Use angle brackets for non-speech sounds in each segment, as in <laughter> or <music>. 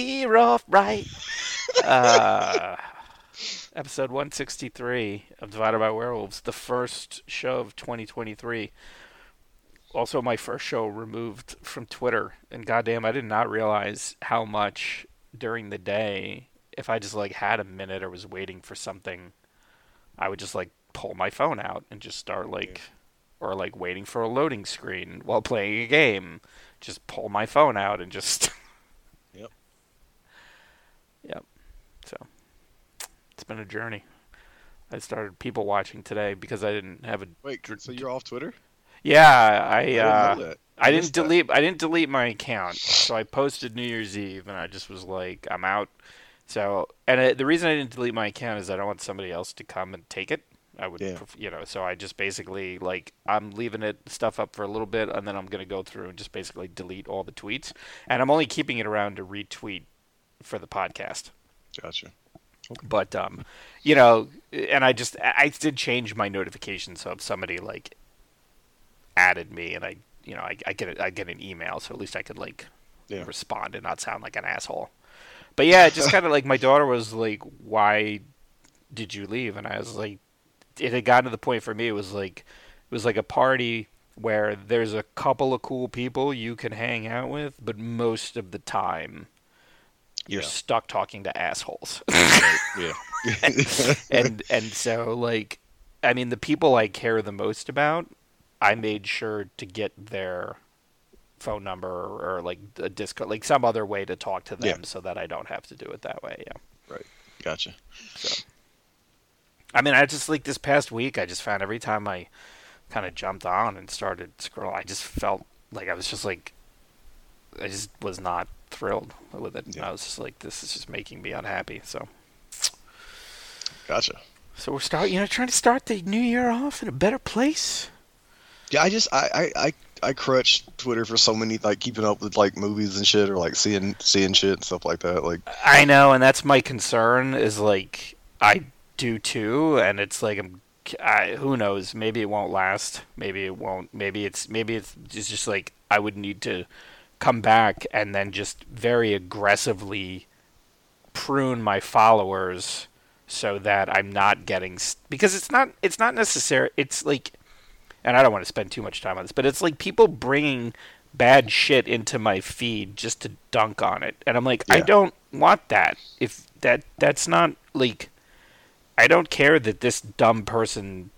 year off right. Uh, episode 163 of Divided by Werewolves, the first show of 2023. Also, my first show removed from Twitter. And goddamn, I did not realize how much during the day, if I just like had a minute or was waiting for something, I would just like pull my phone out and just start like, or like waiting for a loading screen while playing a game. Just pull my phone out and just. Yep. Yep. So it's been a journey. I started people watching today because I didn't have a. Wait, so you're off Twitter? Yeah, I. didn't uh, that. I didn't that. delete. I didn't delete my account, <sighs> so I posted New Year's Eve, and I just was like, I'm out. So, and uh, the reason I didn't delete my account is I don't want somebody else to come and take it. I would, Yeah. pref- you know. So I just basically like I'm leaving it stuff up for a little bit, and then I'm gonna go through and just basically delete all the tweets, and I'm only keeping it around to retweet for the podcast. Gotcha. But um, you know, and I just I did change my notifications so if somebody like added me and I you know I, I get it I get an email so at least I could like Yeah. respond and not sound like an asshole. But yeah, just <laughs> kind of like my daughter was like, "Why did you leave?" And I was like, it had gotten to the point for me. It was like it was like a party where there's a couple of cool people you can hang out with, but most of the time you're Yeah. stuck talking to assholes. <laughs> Yeah. <laughs> and and so like I mean the people I care the most about, I made sure to get their phone number or, or like a disco like some other way to talk to them Yeah. so that I don't have to do it that way. Yeah. Right. Gotcha. So I mean I just like this past week I just found every time I kind of jumped on and started scrolling, I just felt like I was just like I just was not thrilled with it. Yeah. I was just like this is just making me unhappy. So Gotcha. So we're start, you know, trying to start the new year off in a better place. Yeah, I just I I I, I crutch Twitter for so many like keeping up with like movies and shit or like seeing seeing shit and stuff like that. Like I know, and that's my concern. Is like I do too, and it's like I'm. I, who knows? Maybe it won't last. Maybe it won't. Maybe it's maybe it's just, just like I would need to come back and then just very aggressively prune my followers so that I'm not getting because it's not it's not necessary. It's like, and I don't want to spend too much time on this, but it's like people bringing bad shit into my feed just to dunk on it, and I'm like, I don't want that. If that that's not like, I don't care that this dumb person,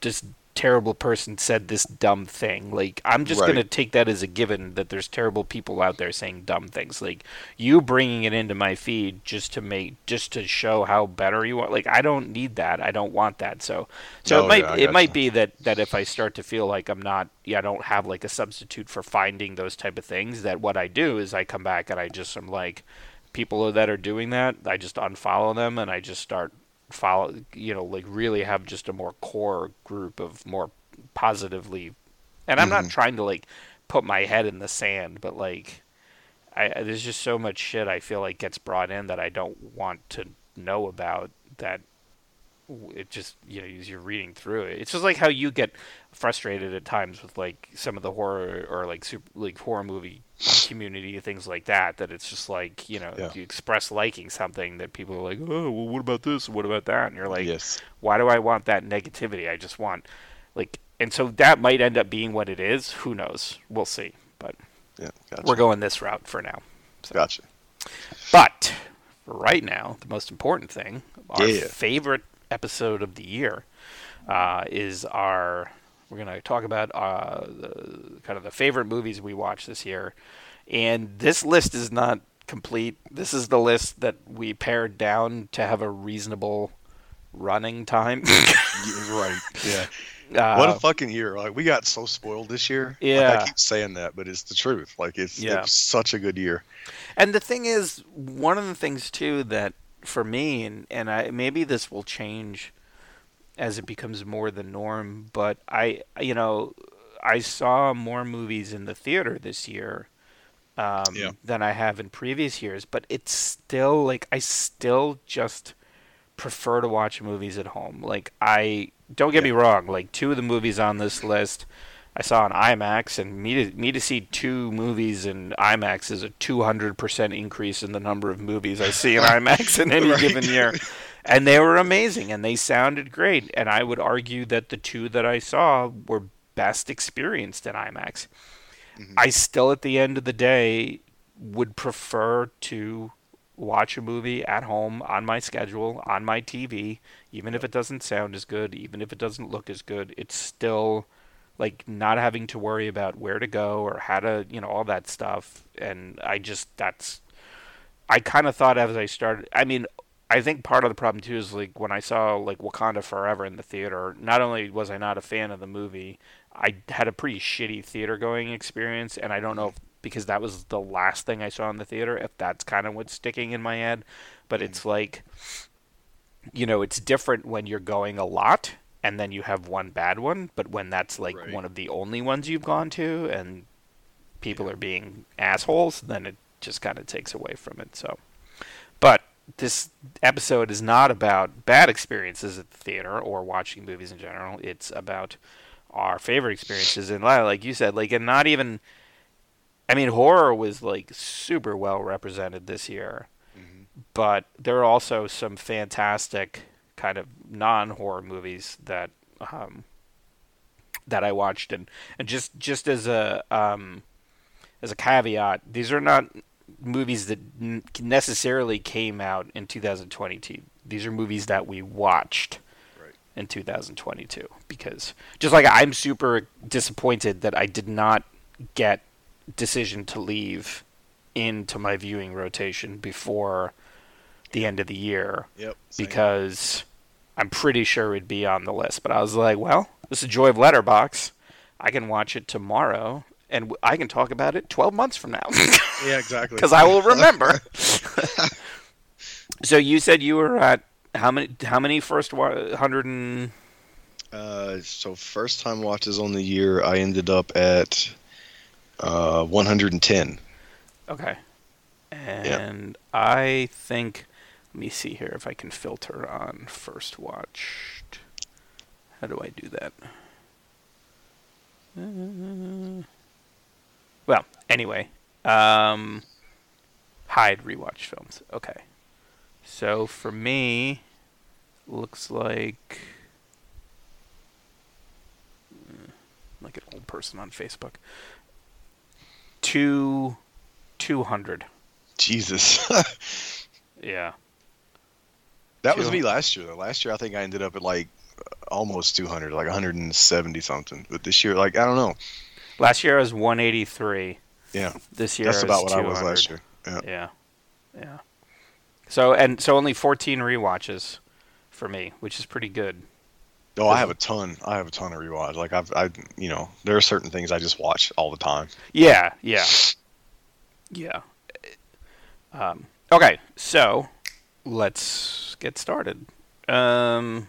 this terrible person said this dumb thing. Like, I'm just Right. gonna take that as a given that there's terrible people out there saying dumb things. Like, you bringing it into my feed just to make just to show how better you are. Like, I don't need that. I don't want that. So, so No, it might yeah, it might be that that if I start to feel like I'm not, yeah, I don't have like a substitute for finding those type of things. That what I do is I come back and I just am like, people that are doing that, I just unfollow them and I just start follow, you know, like really have just a more core group of more positively. And I'm not Mhm. trying to like put my head in the sand, but like, I there's just so much shit I feel like gets brought in that I don't want to know about that it just you know as you're reading through it it's just like how you get frustrated at times with like some of the horror or like super like horror movie community things like that that it's just like you know Yeah. you express liking something that people are like oh well what about this what about that and you're like yes. why do I want that negativity I just want like and so that might end up being what it is who knows we'll see but Yeah. Gotcha. we're going this route for now Gotcha. but right now, the most important thing, our Yeah. favorite episode of the year, uh, is our. We're gonna talk about uh, the, kind of the favorite movies we watched this year, and this list is not complete. This is the list that we pared down to have a reasonable running time. <laughs> Right. Yeah. uh, what a fucking year! Like we got so spoiled this year. Like, Yeah. I keep saying that, but it's the truth. Like it's Yeah. it such a good year. And the thing is, one of the things too that for me, and and I maybe this will change as it becomes more the norm, but I you know I saw more movies in the theater this year um, Yeah. than I have in previous years, but it's still like I still just prefer to watch movies at home. Like I don't get me wrong, like two of the movies on this list I saw in IMAX, and me to me to see two movies in IMAX is a 200% increase in the number of movies I see in <laughs> IMAX in any Right. given year. And they were amazing, and they sounded great. And I would argue that the two that I saw were best experienced in IMAX. Mm-hmm. I still, at the end of the day, would prefer to watch a movie at home on my schedule on my TV, even if it doesn't sound as good, even if it doesn't look as good. It's still like not having to worry about where to go or how to, you know, all that stuff. And I just that's I kind of thought as I started. I mean, I think part of the problem too is like when I saw like Wakanda Forever in the theater. Not only was I not a fan of the movie, I had a pretty shitty theater going experience, and I don't know if because that was the last thing I saw in the theater. If that's kind of what's sticking in my head, but it's mm. like, you know, it's different when you're going a lot and then you have one bad one, but when that's like Right. one of the only ones you've gone to and people are being assholes, then it just kind of takes away from it. So, but this episode is not about bad experiences at the theater or watching movies in general. It's about our favorite experiences and li- like you said, like and not even. I mean, horror was like super well represented this year, mm-hmm. but there are also some fantastic kind of non-horror movies that um, that I watched and and just just as a um, as a caveat, these are not movies that n- necessarily came out in 2022. These are movies that we watched Right. in 2022 because just like I'm super disappointed that I did not get decision to leave into my viewing rotation before the end of the year Yep. same. because I'm pretty sure it'd be on the list. But I was like, well, this is Joy of Letterboxd. I can watch it tomorrow, and I can talk about it 12 months from now <laughs> yeah, exactly. because I will remember. <laughs> so you said you were at how many? How many first wa- hundred and Uh, so first time watches on the year, I ended up at uh, 110. okay, and I think. Let me see here if I can filter on first watched. How do I do that? Uh, well, anyway, um, hide rewatch films. Okay, so for me, looks like uh, like an old person on Facebook. Two, two hundred. Jesus. <laughs> Yeah. That was me last year, though. Last year, I think I ended up at like almost 200, like 170 something. But this year, like, I don't know. Last year I was 183. Yeah. This year That's about what I was last year. Yeah. Yeah, yeah. So and so only 14 rewatches for me, which is pretty good. Oh, I have a ton. I have a ton of rewatch. Like I've, I, you know, there are certain things I just watch all the time. Yeah, yeah, yeah. Um, okay, so let's get started. Um,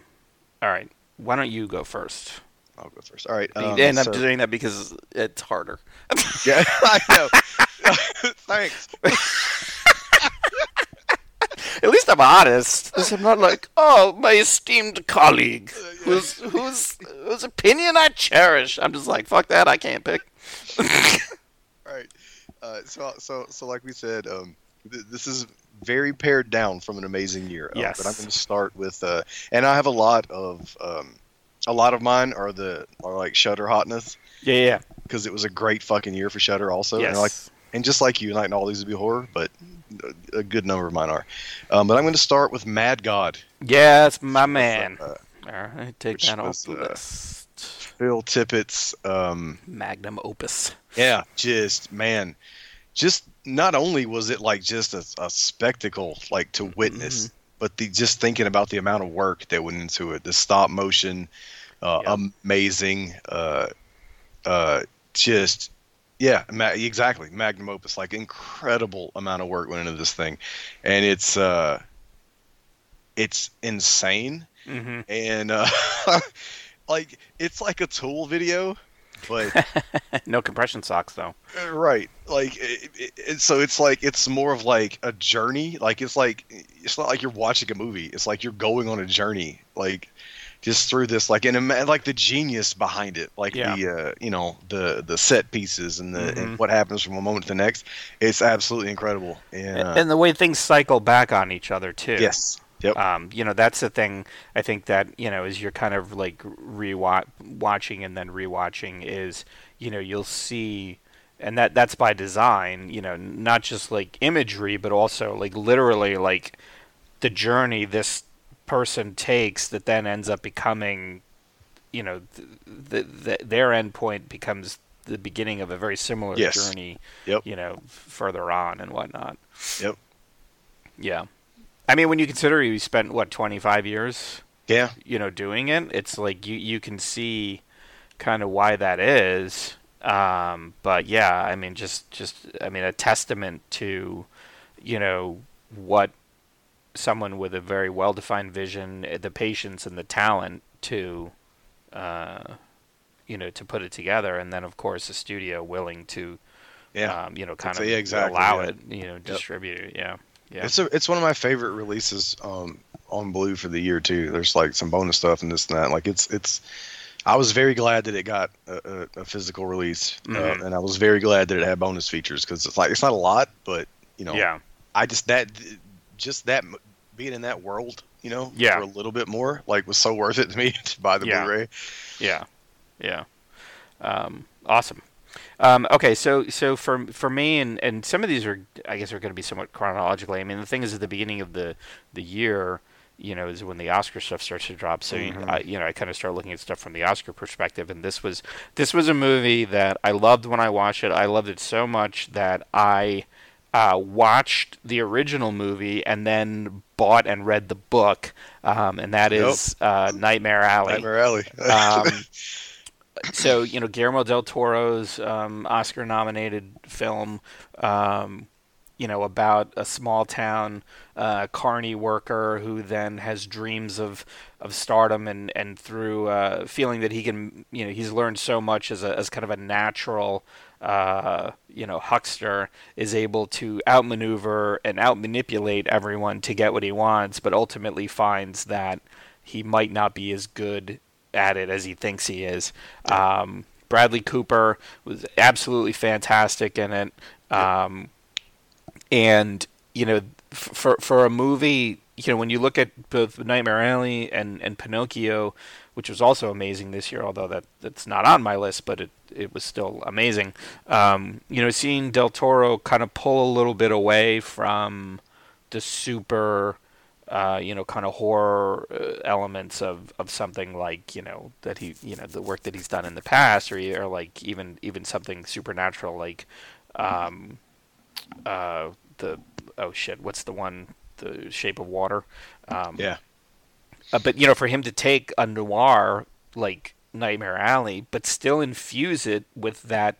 all right, why don't you go first? I'll go first. All right. Um, and I'm so- doing that because it's harder. <laughs> Yeah, <laughs> I know. <laughs> Thanks. At least I'm honest. I'm not like, oh, my esteemed colleague, whose whose whose opinion I cherish. I'm just like, fuck that, I can't pick. Right. Uh, so, so, so, like we said, um, this is very pared down from an amazing year. Uh, Yes. But I'm going to start with, uh, and I have a lot of, um, a lot of mine are the are like Shudder hotness Yeah, yeah, because it was a great fucking year for Shudder also. yes. And like, and just like you, not all these would be horror, but a, a good number of mine are. Um, but I'm going to start with Mad God. yes, my man. Uh, All right, take that off the uh, list. Phil Tippett's. Um, Magnum opus. Yeah, just man, just not only was it like just a, a spectacle, like to witness, but the just thinking about the amount of work that went into it, the stop motion, uh, Yep. amazing, uh, uh, just yeah, ma- exactly, magnum opus, like incredible amount of work went into this thing, and it's uh, it's insane. Hmm and uh, <laughs> like it's like a tool video but <laughs> no compression socks though. right, like it, it, it- so it's like it's more of like a journey. Like it's like it's not like you're watching a movie. It's like you're going on a journey. Like just through this like and like the genius behind it like Yeah. the uh, you know the the set pieces and the Mhm. and what happens from one moment to the next it's absolutely incredible and uh, and the way things cycle back on each other too. yes yep Um, you know, that's the thing. I think that you know, as you're kind of like rewatch watching and then rewatching is, you know, you'll see, and that that's by design. You know, not just like imagery, but also like literally like the journey this person takes that then ends up becoming, you know, th- the, the, their endpoint becomes the beginning of a very similar Yes. journey. Yep. You know, further on and whatnot. Yep. Yeah. I mean, when you consider you spent what 25 years, yeah you know, doing it, it's like you you can see kind of why that is. Um, but yeah, I mean, just just I mean, a testament to, you know, what someone with a very well-defined vision, eh, the patience and the talent to, uh, you know, to put it together, and then of course the studio willing to, yeah um, you know, kind That's- of exactly, allow yeah. it, you know, distribute it. Yeah. Yeah. it's a it's one of my favorite releases um on blue for the year too there's like some bonus stuff and this and that like it's it's I was very glad that it got a, a, a physical release, Mhm. uh, and I was very glad that it had bonus features because it's like it's not a lot, but you know, yeah. I just that just that being in that world, you know, Yeah. for a little bit more, like was so worth it to me <laughs> to buy the Yeah. Blu-ray. Yeah, yeah, um, awesome. Um, okay, so so for for me and and some of these are I guess are going to be somewhat chronologically. I mean, the thing is at the beginning of the the year, you know, is when the Oscar stuff starts to drop. So Mhm. I, you know, I kind of start looking at stuff from the Oscar perspective, and this was this was a movie that I loved when I watched it. I loved it so much that I uh, watched the original movie and then bought and read the book, um, and that Yep. is uh, Nightmare Alley Nightmare Alley. um, <laughs> so you know Guillermo del Toro's um, Oscar-nominated film, um, you know about a small town uh, carny worker who then has dreams of of stardom and and through uh, feeling that he can you know he's learned so much as a as kind of a natural uh, you know huckster is able to outmaneuver and outmanipulate everyone to get what he wants, but ultimately finds that he might not be as good at it as he thinks he is. Um, Bradley Cooper was absolutely fantastic in it, um, and you know, for for a movie, you know, when you look at both Nightmare Alley and and Pinocchio, which was also amazing this year, although that that's not on my list, but it it was still amazing. Um, you know, seeing Del Toro kind of pull a little bit away from the super uh, you know, kind of horror uh, elements of, of something like you know that he you know the work that he's done in the past, or, or like even even something supernatural like um, uh, the oh shit, what's the one the Shape of Water? Um, yeah, uh, but you know, for him to take a noir like Nightmare Alley, but still infuse it with that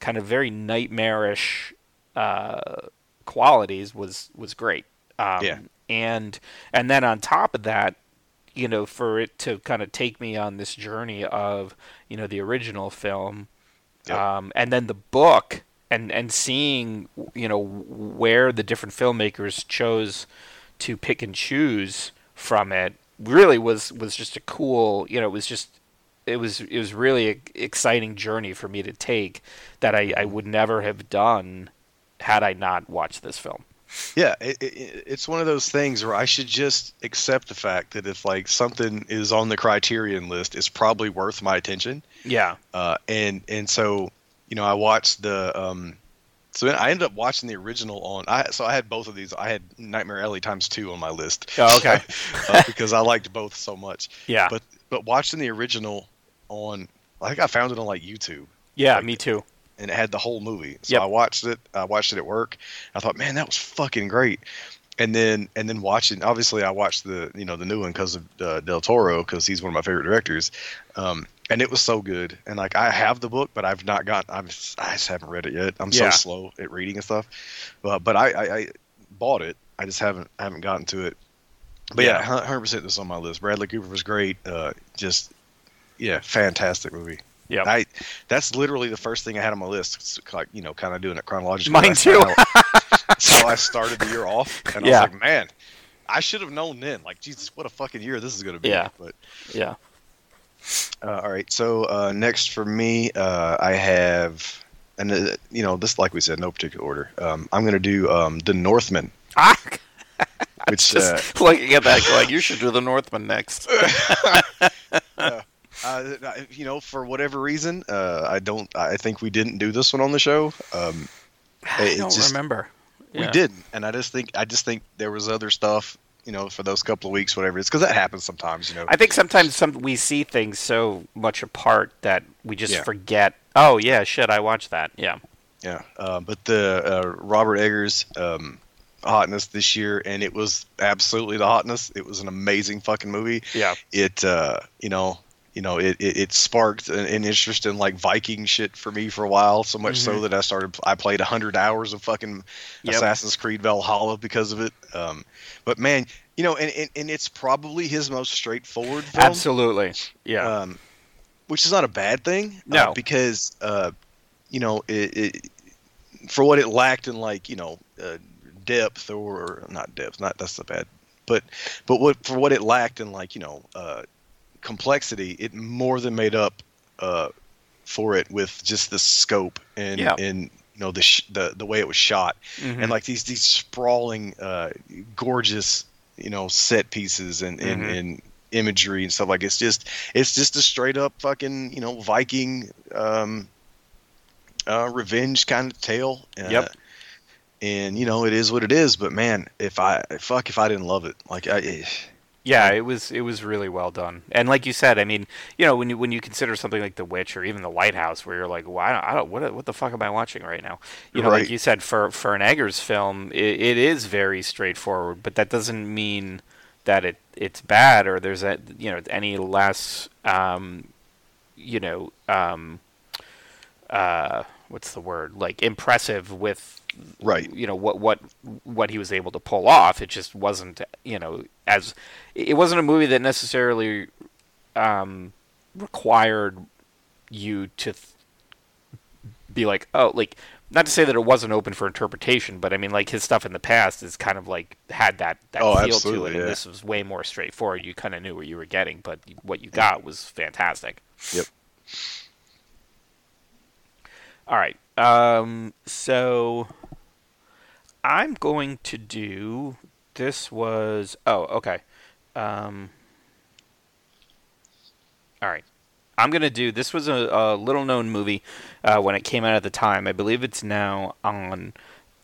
kind of very nightmarish uh, qualities was was great. Um, Yeah. And and then on top of that, you know, for it to kind of take me on this journey of you know the original film, Yep. um, and then the book, and and seeing you know where the different filmmakers chose to pick and choose from it really was was just a cool you know it was just it was it was really an exciting journey for me to take that I, I would never have done had I not watched this film. Yeah. It, it, it's one of those things where I should just accept the fact that if like something is on the criterion list, it's probably worth my attention. Yeah. Uh, and and so you know, I watched the um, so I ended up watching the original on. I so I had both of these. I had Nightmare Alley times two on my list. Oh, okay. <laughs> uh, because I liked both so much. Yeah. But but watching the original on, I think I found it on like YouTube, yeah, like- me too. And it had the whole movie. So Yep. I watched it. I watched it at work. I thought, man, that was fucking great. And then and then watching, obviously, I watched the you know the new one because of uh, Del Toro because he's one of my favorite directors. Um, and it was so good. And like I have the book, but I've not got. I've I just haven't read it yet. I'm Yeah. so slow at reading and stuff. But but I, I, I bought it. I just haven't haven't gotten to it. But yeah, Yeah. hundred percent this on my list. Bradley Cooper was great. Uh, just yeah, fantastic movie. Yeah. I that's literally the first thing I had on my list. It's like you know, kind of doing it chronologically. Mine That's too. how- That's how I started the year <laughs> off, and I was like, man, I should have known then. Like, Jesus, what a fucking year this is going to be. Yeah. But Yeah. uh, all right, so uh, next for me, uh, I have, and uh, you know, this like we said, no particular order. Um, I'm going to do um, the Northman, Ah, which <laughs> just looking at that, going, you should do the Northman next. <laughs> uh, you know, for whatever reason, uh, I don't. I think we didn't do this one on the show. Um, <sighs> I It don't just- remember. We Yeah. didn't, and I just think I just think there was other stuff, you know, for those couple of weeks, whatever. It's because that happens sometimes, you know. I think sometimes some we see things so much apart that we just Yeah. forget. Oh yeah, shit, I watched that. Yeah. Yeah, uh, but the uh, Robert Eggers um, hotness this year, and it was absolutely the hotness. It was an amazing fucking movie. Yeah. It, uh, you know, you know, it, it, it sparked an, an interest in like Viking shit for me for a while. So much so that I started. I played hundred hours of fucking Yep. Assassin's Creed Valhalla because of it. Um, but man, you know, and, and, and it's probably his most straightforward film Absolutely. Yeah. um, which is not a bad thing. No. uh, because uh, you know it, it for what it lacked in like you know uh, depth or not depth, not that's the bad, but but what for what it lacked in like you know uh, complexity, it more than made up uh, for it with just the scope and Yeah. and you know the sh- the the way it was shot Mhm. and like these these sprawling, uh, gorgeous, you know, set pieces and and, Mhm. and imagery and stuff like it's just it's just a straight up fucking you know Viking um, uh, revenge kind of tale. Uh, Yep. And you know it is what it is, but man, if I fuck if I didn't love it, like I, Yeah, it was it was really well done, and like you said, I mean, you know, when you when you consider something like The Witch or even The Lighthouse, where you're like, well, I don't, I don't what what the fuck am I watching right now? You know, Right. like you said, for for an Eggers film, it, it is very straightforward, but that doesn't mean that it it's bad or there's a you know any less um, you know um, uh, what's the word like impressive with right, you know what what what he was able to pull off. It just wasn't you know as it wasn't a movie that necessarily um, required you to th- be like oh like not to say that it wasn't open for interpretation, but I mean like his stuff in the past is kind of like had that that Oh, feel to it, and this was way more straightforward. You kind of knew what you were getting, but what you got was fantastic. Yep. All right. Um, so I'm going to do. This was. Oh, okay. Um, all right. I'm going to do. This was a, a little known movie uh, when it came out at the time. I believe it's now on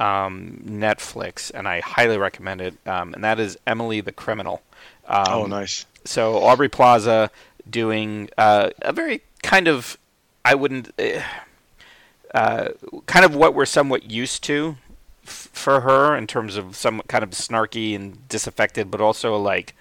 um, Netflix, and I highly recommend it. Um, and that is Emily the Criminal. Um, oh nice, so Aubrey Plaza doing uh, a very kind of I wouldn't eh, uh, kind of what we're somewhat used to f- for her in terms of some kind of snarky and disaffected, but also like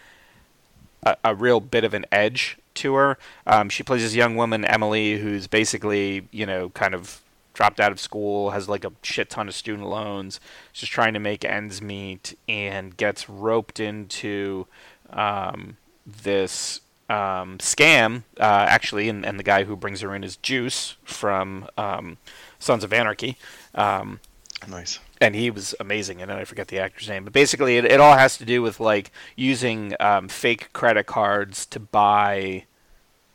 a, real bit of an edge to her. Um, she plays this young woman Emily who's basically you know kind of dropped out of school, has like a shit ton of student loans, just trying to make ends meet, and gets roped into um, this um, scam, uh, actually, and, and the guy who brings her in is Juice from um, Sons of Anarchy. Um, nice. And he was amazing, and I forget the actor's name. But basically, it, it all has to do with like using um, fake credit cards to buy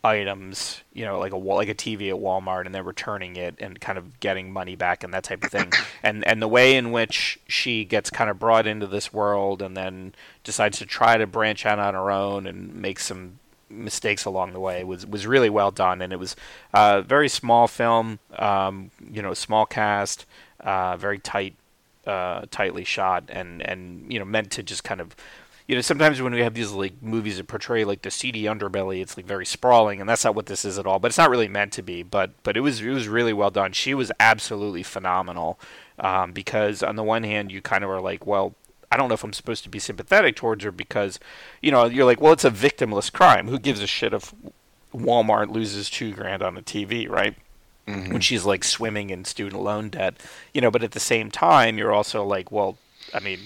items, you know, like a like a TV at Walmart, and then returning it and kind of getting money back and that type of thing. <coughs> and and the way in which she gets kind of brought into this world, and then decides to try to branch out on her own and make some mistakes along the way was was really well done, and it was a very small film, um, you know, small cast, uh, very tight, uh, tightly shot, and and you know meant to just kind of. You know, sometimes when we have these like movies that portray like the seedy underbelly, it's like very sprawling, and that's not what this is at all. But it's not really meant to be. But but it was it was really well done. She was absolutely phenomenal, um, because on the one hand you kind of are like, well, I don't know if I'm supposed to be sympathetic towards her because, you know, you're like, well, it's a victimless crime. Who gives a shit if Walmart loses two grand on a TV, right? Mhm. When she's like swimming in student loan debt, you know. But at the same time, you're also like, well, I mean,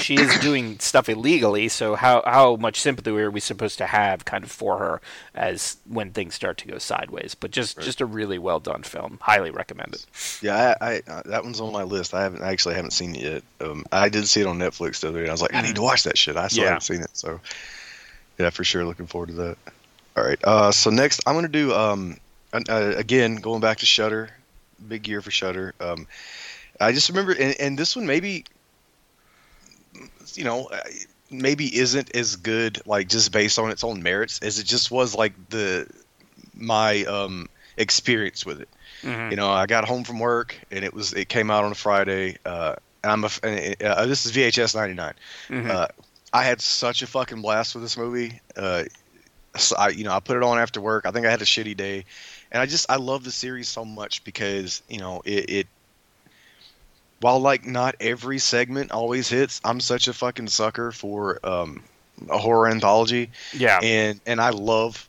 she is <coughs> doing stuff illegally. So how how much sympathy are we supposed to have kind of for her as when things start to go sideways? But just Right. just a really well done film. Highly recommend it. Yeah, I, I uh, that one's on my list. I haven't I actually haven't seen it yet. Um, I did see it on Netflix the other day. I was like, I need to watch that shit. I still Yeah. haven't seen it, so yeah, for sure. Looking forward to that. All right. Uh, so next, I'm gonna do um, uh, again going back to Shudder. Big year for Shudder. Um, I just remember, and, and this one maybe, you know, maybe isn't as good like just based on its own merits as it just was like the my um experience with it Mhm. you know i got home from work and it was it came out on a friday uh and i'm a uh, this is vhs 99 Mhm. uh i had such a fucking blast with this movie uh so I, you know i put it on after work i think i had a shitty day and i just i love the series so much because you know it, it while like not every segment always hits i'm such a fucking sucker for um a horror anthology yeah. and and I love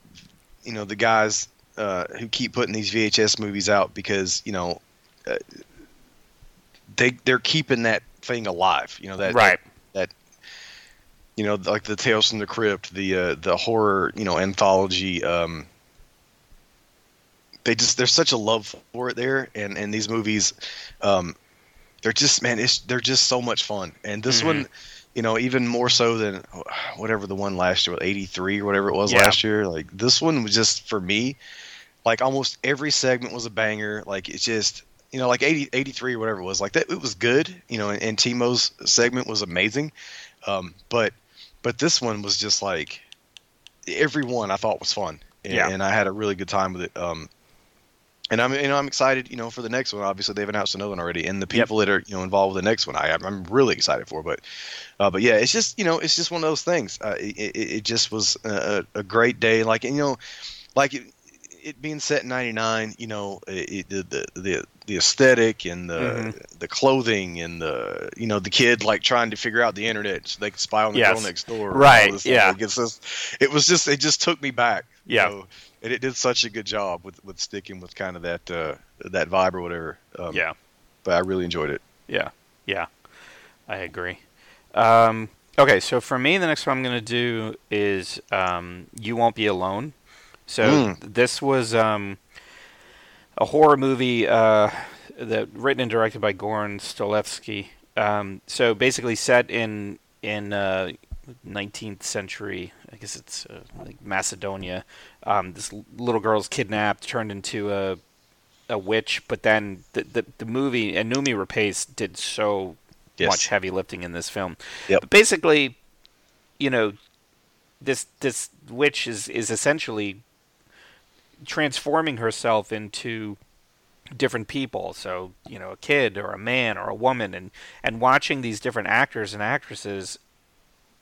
you know the guys uh, who keep putting these VHS movies out because you know uh, they they're keeping that thing alive. You know that right. That you know like the Tales from the Crypt, the uh, the horror you know anthology. Um, they just there's such a love for it there, and and these movies, um, they're just man, it's they're just so much fun. And this Mhm. one, you know, even more so than whatever the one last year, eighty three or whatever it was Yeah. last year. Like this one was just for me, like almost every segment was a banger. Like it's just you know like 80, 83 or whatever it was like that it was good you know and, and timo's segment was amazing um, but but this one was just like every one i thought was fun and, Yeah. and i had a really good time with it um, and i'm you know i'm excited you know for the next one obviously they've announced another one already and the Yep. people that are you know involved with the next one i i'm really excited for but uh, but yeah it's just you know it's just one of those things uh, it, it, it just was a, a great day like you know like it, it being set in 99 you know it, it, the, the the aesthetic and the Mhm. the clothing and the you know the kid like trying to figure out the internet so they could spy on the Yes. girl next door Right, all this stuff. yeah. Like, just, it was just it just took me back you Yeah. know, and it did such a good job with with sticking with kind of that uh that vibe or whatever um, Yeah. but i really enjoyed it Yeah, yeah, I agree. Um, okay, so for me, the next one I'm going to do is um, "You Won't Be Alone." So Mm. this was um, a horror movie uh, that written and directed by Goran Stolevski. Um, so basically, set in in uh, 19th century, I guess it's uh, like Macedonia. Um, this l- little girl's kidnapped, turned into a a witch, but then the the, the movie and Noomi Rapace did so Yes. much heavy lifting in this film. Yep. But basically, you know, this this witch is is essentially transforming herself into different people. So, you know, a kid or a man or a woman and and watching these different actors and actresses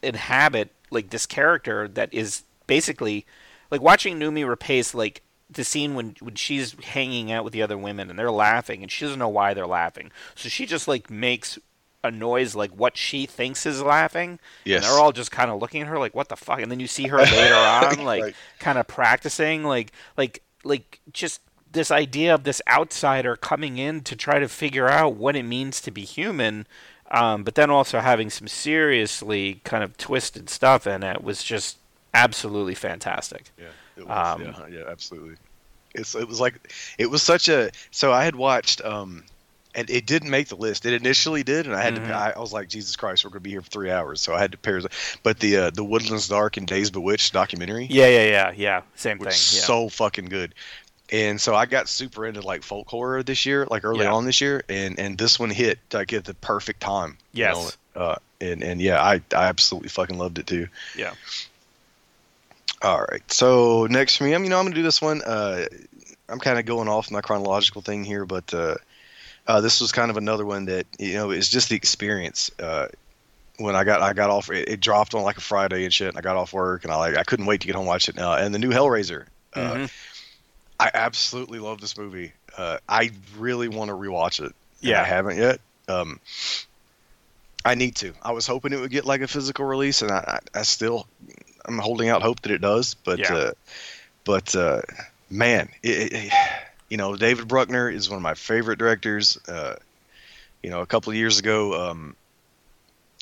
inhabit like this character that is basically like watching Noomi Rapace like the scene when when she's hanging out with the other women and they're laughing and she doesn't know why they're laughing. So she just like makes a noise like what she thinks is laughing. Yes. And they're all just kind of looking at her like what the fuck and then you see her later <laughs> on like Right. kind of practicing like like like just this idea of this outsider coming in to try to figure out what it means to be human um, but then also having some seriously kind of twisted stuff in it was just absolutely fantastic Yeah, was. Um, yeah, yeah, absolutely. It's it was like it was such a. So I had watched, um, and it didn't make the list. It initially did, and I had Mhm. to. I, I was like, Jesus Christ, we're gonna be here for three hours, so I had to pair. But the uh, the Woodlands Dark and Days Bewitched documentary yeah yeah yeah yeah same thing yeah so fucking good. And so I got super into like folk horror this year, like early Yeah. on this year, and and this one hit like at the perfect time. you Yes. know? Uh, and and yeah, I I absolutely fucking loved it too. yeah All right. So next for me, I'm you know I'm gonna do this one. Uh, I'm kind of going off my chronological thing here, but uh, uh, this was kind of another one that you know it's just the experience. Uh, when I got I got off, it, it dropped on like a Friday and shit. And I got off work and I like I couldn't wait to get home and watch it. Uh, and the new Hellraiser. Uh, Mhm. I absolutely love this movie. Uh, I really want to rewatch it. Yeah. I haven't yet. Um, I need to. I was hoping it would get like a physical release, and I, I, still, I'm holding out hope that it does. But, Yeah. uh, but uh, man, it, it, you know, David Bruckner is one of my favorite directors. Uh, you know, a couple of years ago, um,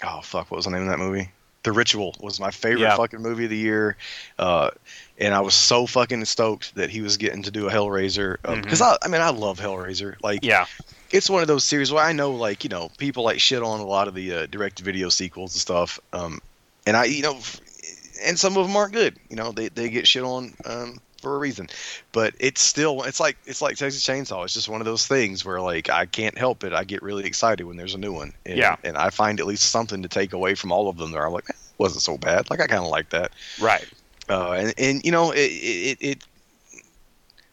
oh fuck, what was the name of that movie? The Ritual was my favorite Yeah. fucking movie of the year, uh, and I was so fucking stoked that he was getting to do a Hellraiser because I, I mean I love Hellraiser. Like Yeah. it's one of those series where I know like you know people like shit on a lot of the uh, direct video sequels and stuff, um, and I you know, and some of them aren't good. You know they they get shit on um, for a reason, but it's still it's like it's like Texas Chainsaw. It's just one of those things where like I can't help it. I get really excited when there's a new one. And, Yeah. and I find at least something to take away from all of them. There, I'm like, eh, wasn't so bad. Like I kind of like that. Right. Uh, and and you know it it, it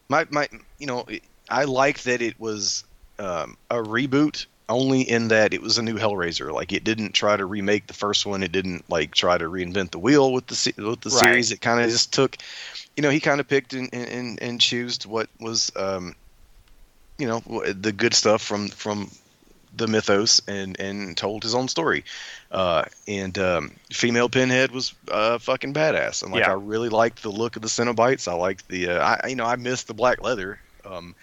my my you know it, I like that it was um, a reboot only in that it was a new Hellraiser. Like it didn't try to remake the first one. It didn't like try to reinvent the wheel with the with the Right. series. It kind of just took, you know, he kind of picked and and and chose what was um, you know, the good stuff from from the mythos and and told his own story. Uh, and um, female Pinhead was uh, fucking badass. And like Yeah. I really liked the look of the Cenobites. I liked the uh, I you know I missed the black leather. Um,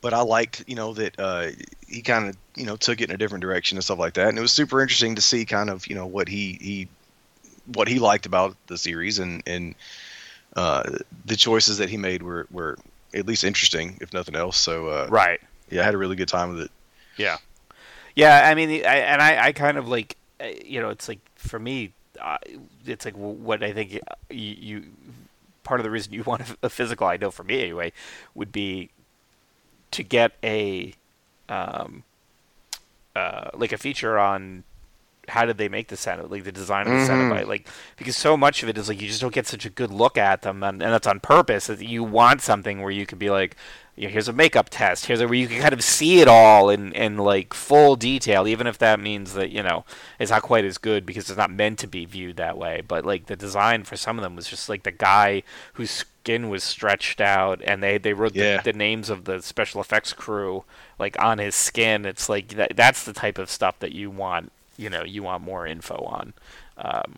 but I liked, you know, that uh, he kind of, you know, took it in a different direction and stuff like that. And it was super interesting to see kind of, you know, what he he what he liked about the series and and uh, the choices that he made were were at least interesting, if nothing else. So uh, Right. yeah, I had a really good time with it. Yeah, yeah. I mean, I, and I, I kind of like, uh, you know, it's like for me, uh, it's like what I think you, you. Part of the reason you want a physical, I know for me anyway, would be to get a, um, uh, like a feature on how did they make the Cenobite, like the design of the Mhm. Cenobite, like because so much of it is like you just don't get such a good look at them, and, and that's on purpose. That you want something where you could be like, you know, here's a makeup test, here's a, where you can kind of see it all in in like full detail, even if that means that you know it's not quite as good because it's not meant to be viewed that way. But like the design for some of them was just like the guy whose skin was stretched out, and they they wrote Yeah. the, the names of the special effects crew like on his skin. It's like that, that's the type of stuff that you want you know you want more info on um,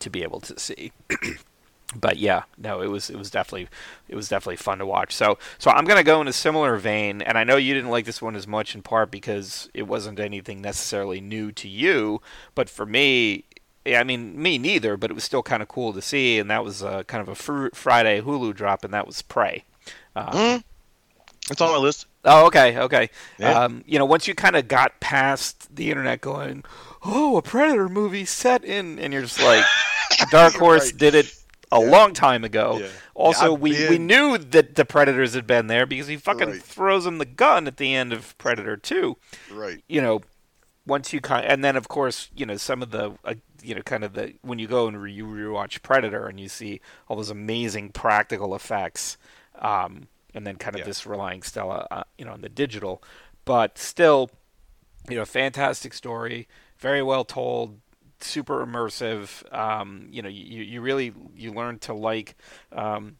to be able to see. <clears throat> but yeah, no, it was it was definitely it was definitely fun to watch. So so I'm gonna go in a similar vein, and I know you didn't like this one as much in part because it wasn't anything necessarily new to you, but for me. I mean, me neither, but it was still kind of cool to see, and that was uh, kind of a fr- Friday Hulu drop, and that was Prey. Um, Mm. It's on my list. Oh, okay, okay. Yeah. Um, you know, once you kind of got past the internet going, oh, a Predator movie set in, and you're just like, <laughs> Dark Horse right. did it a Yeah. long time ago. Yeah. Also, Yeah, we, we knew that the Predators had been there because he fucking Right. throws him the gun at the end of Predator 2 Right. you know, once you kind, and then of course, you know, some of the, uh, you know, kind of the when you go and re- you rewatch Predator and you see all those amazing practical effects, um, and then kind of this relying still, uh, you know, on the digital, but still, you know, fantastic story, very well told, super immersive. Um, you know, you you really you learn to like. Um,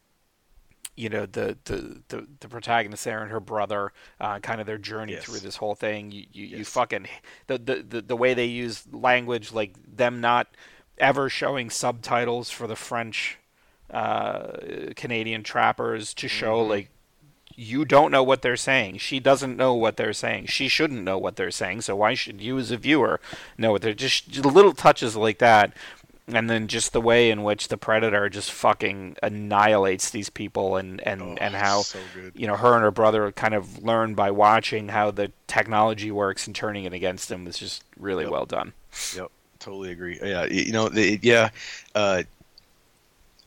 you know the, the, the, the protagonist there and her brother, uh, kind of their journey Yes. through this whole thing. You you, you fucking the, the the the way they use language, like them not ever showing subtitles for the French uh, Canadian trappers to show Mm-hmm. like you don't know what they're saying. She doesn't know what they're saying. She shouldn't know what they're saying. So why should you, as a viewer, know what they're just little touches like that, and then just the way in which the predator just fucking annihilates these people, and and Oh, and how so you know her and her brother kind of learn by watching how the technology works and turning it against them was just really Yep. well done. Yep, totally agree. Yeah, you know, the, yeah, uh,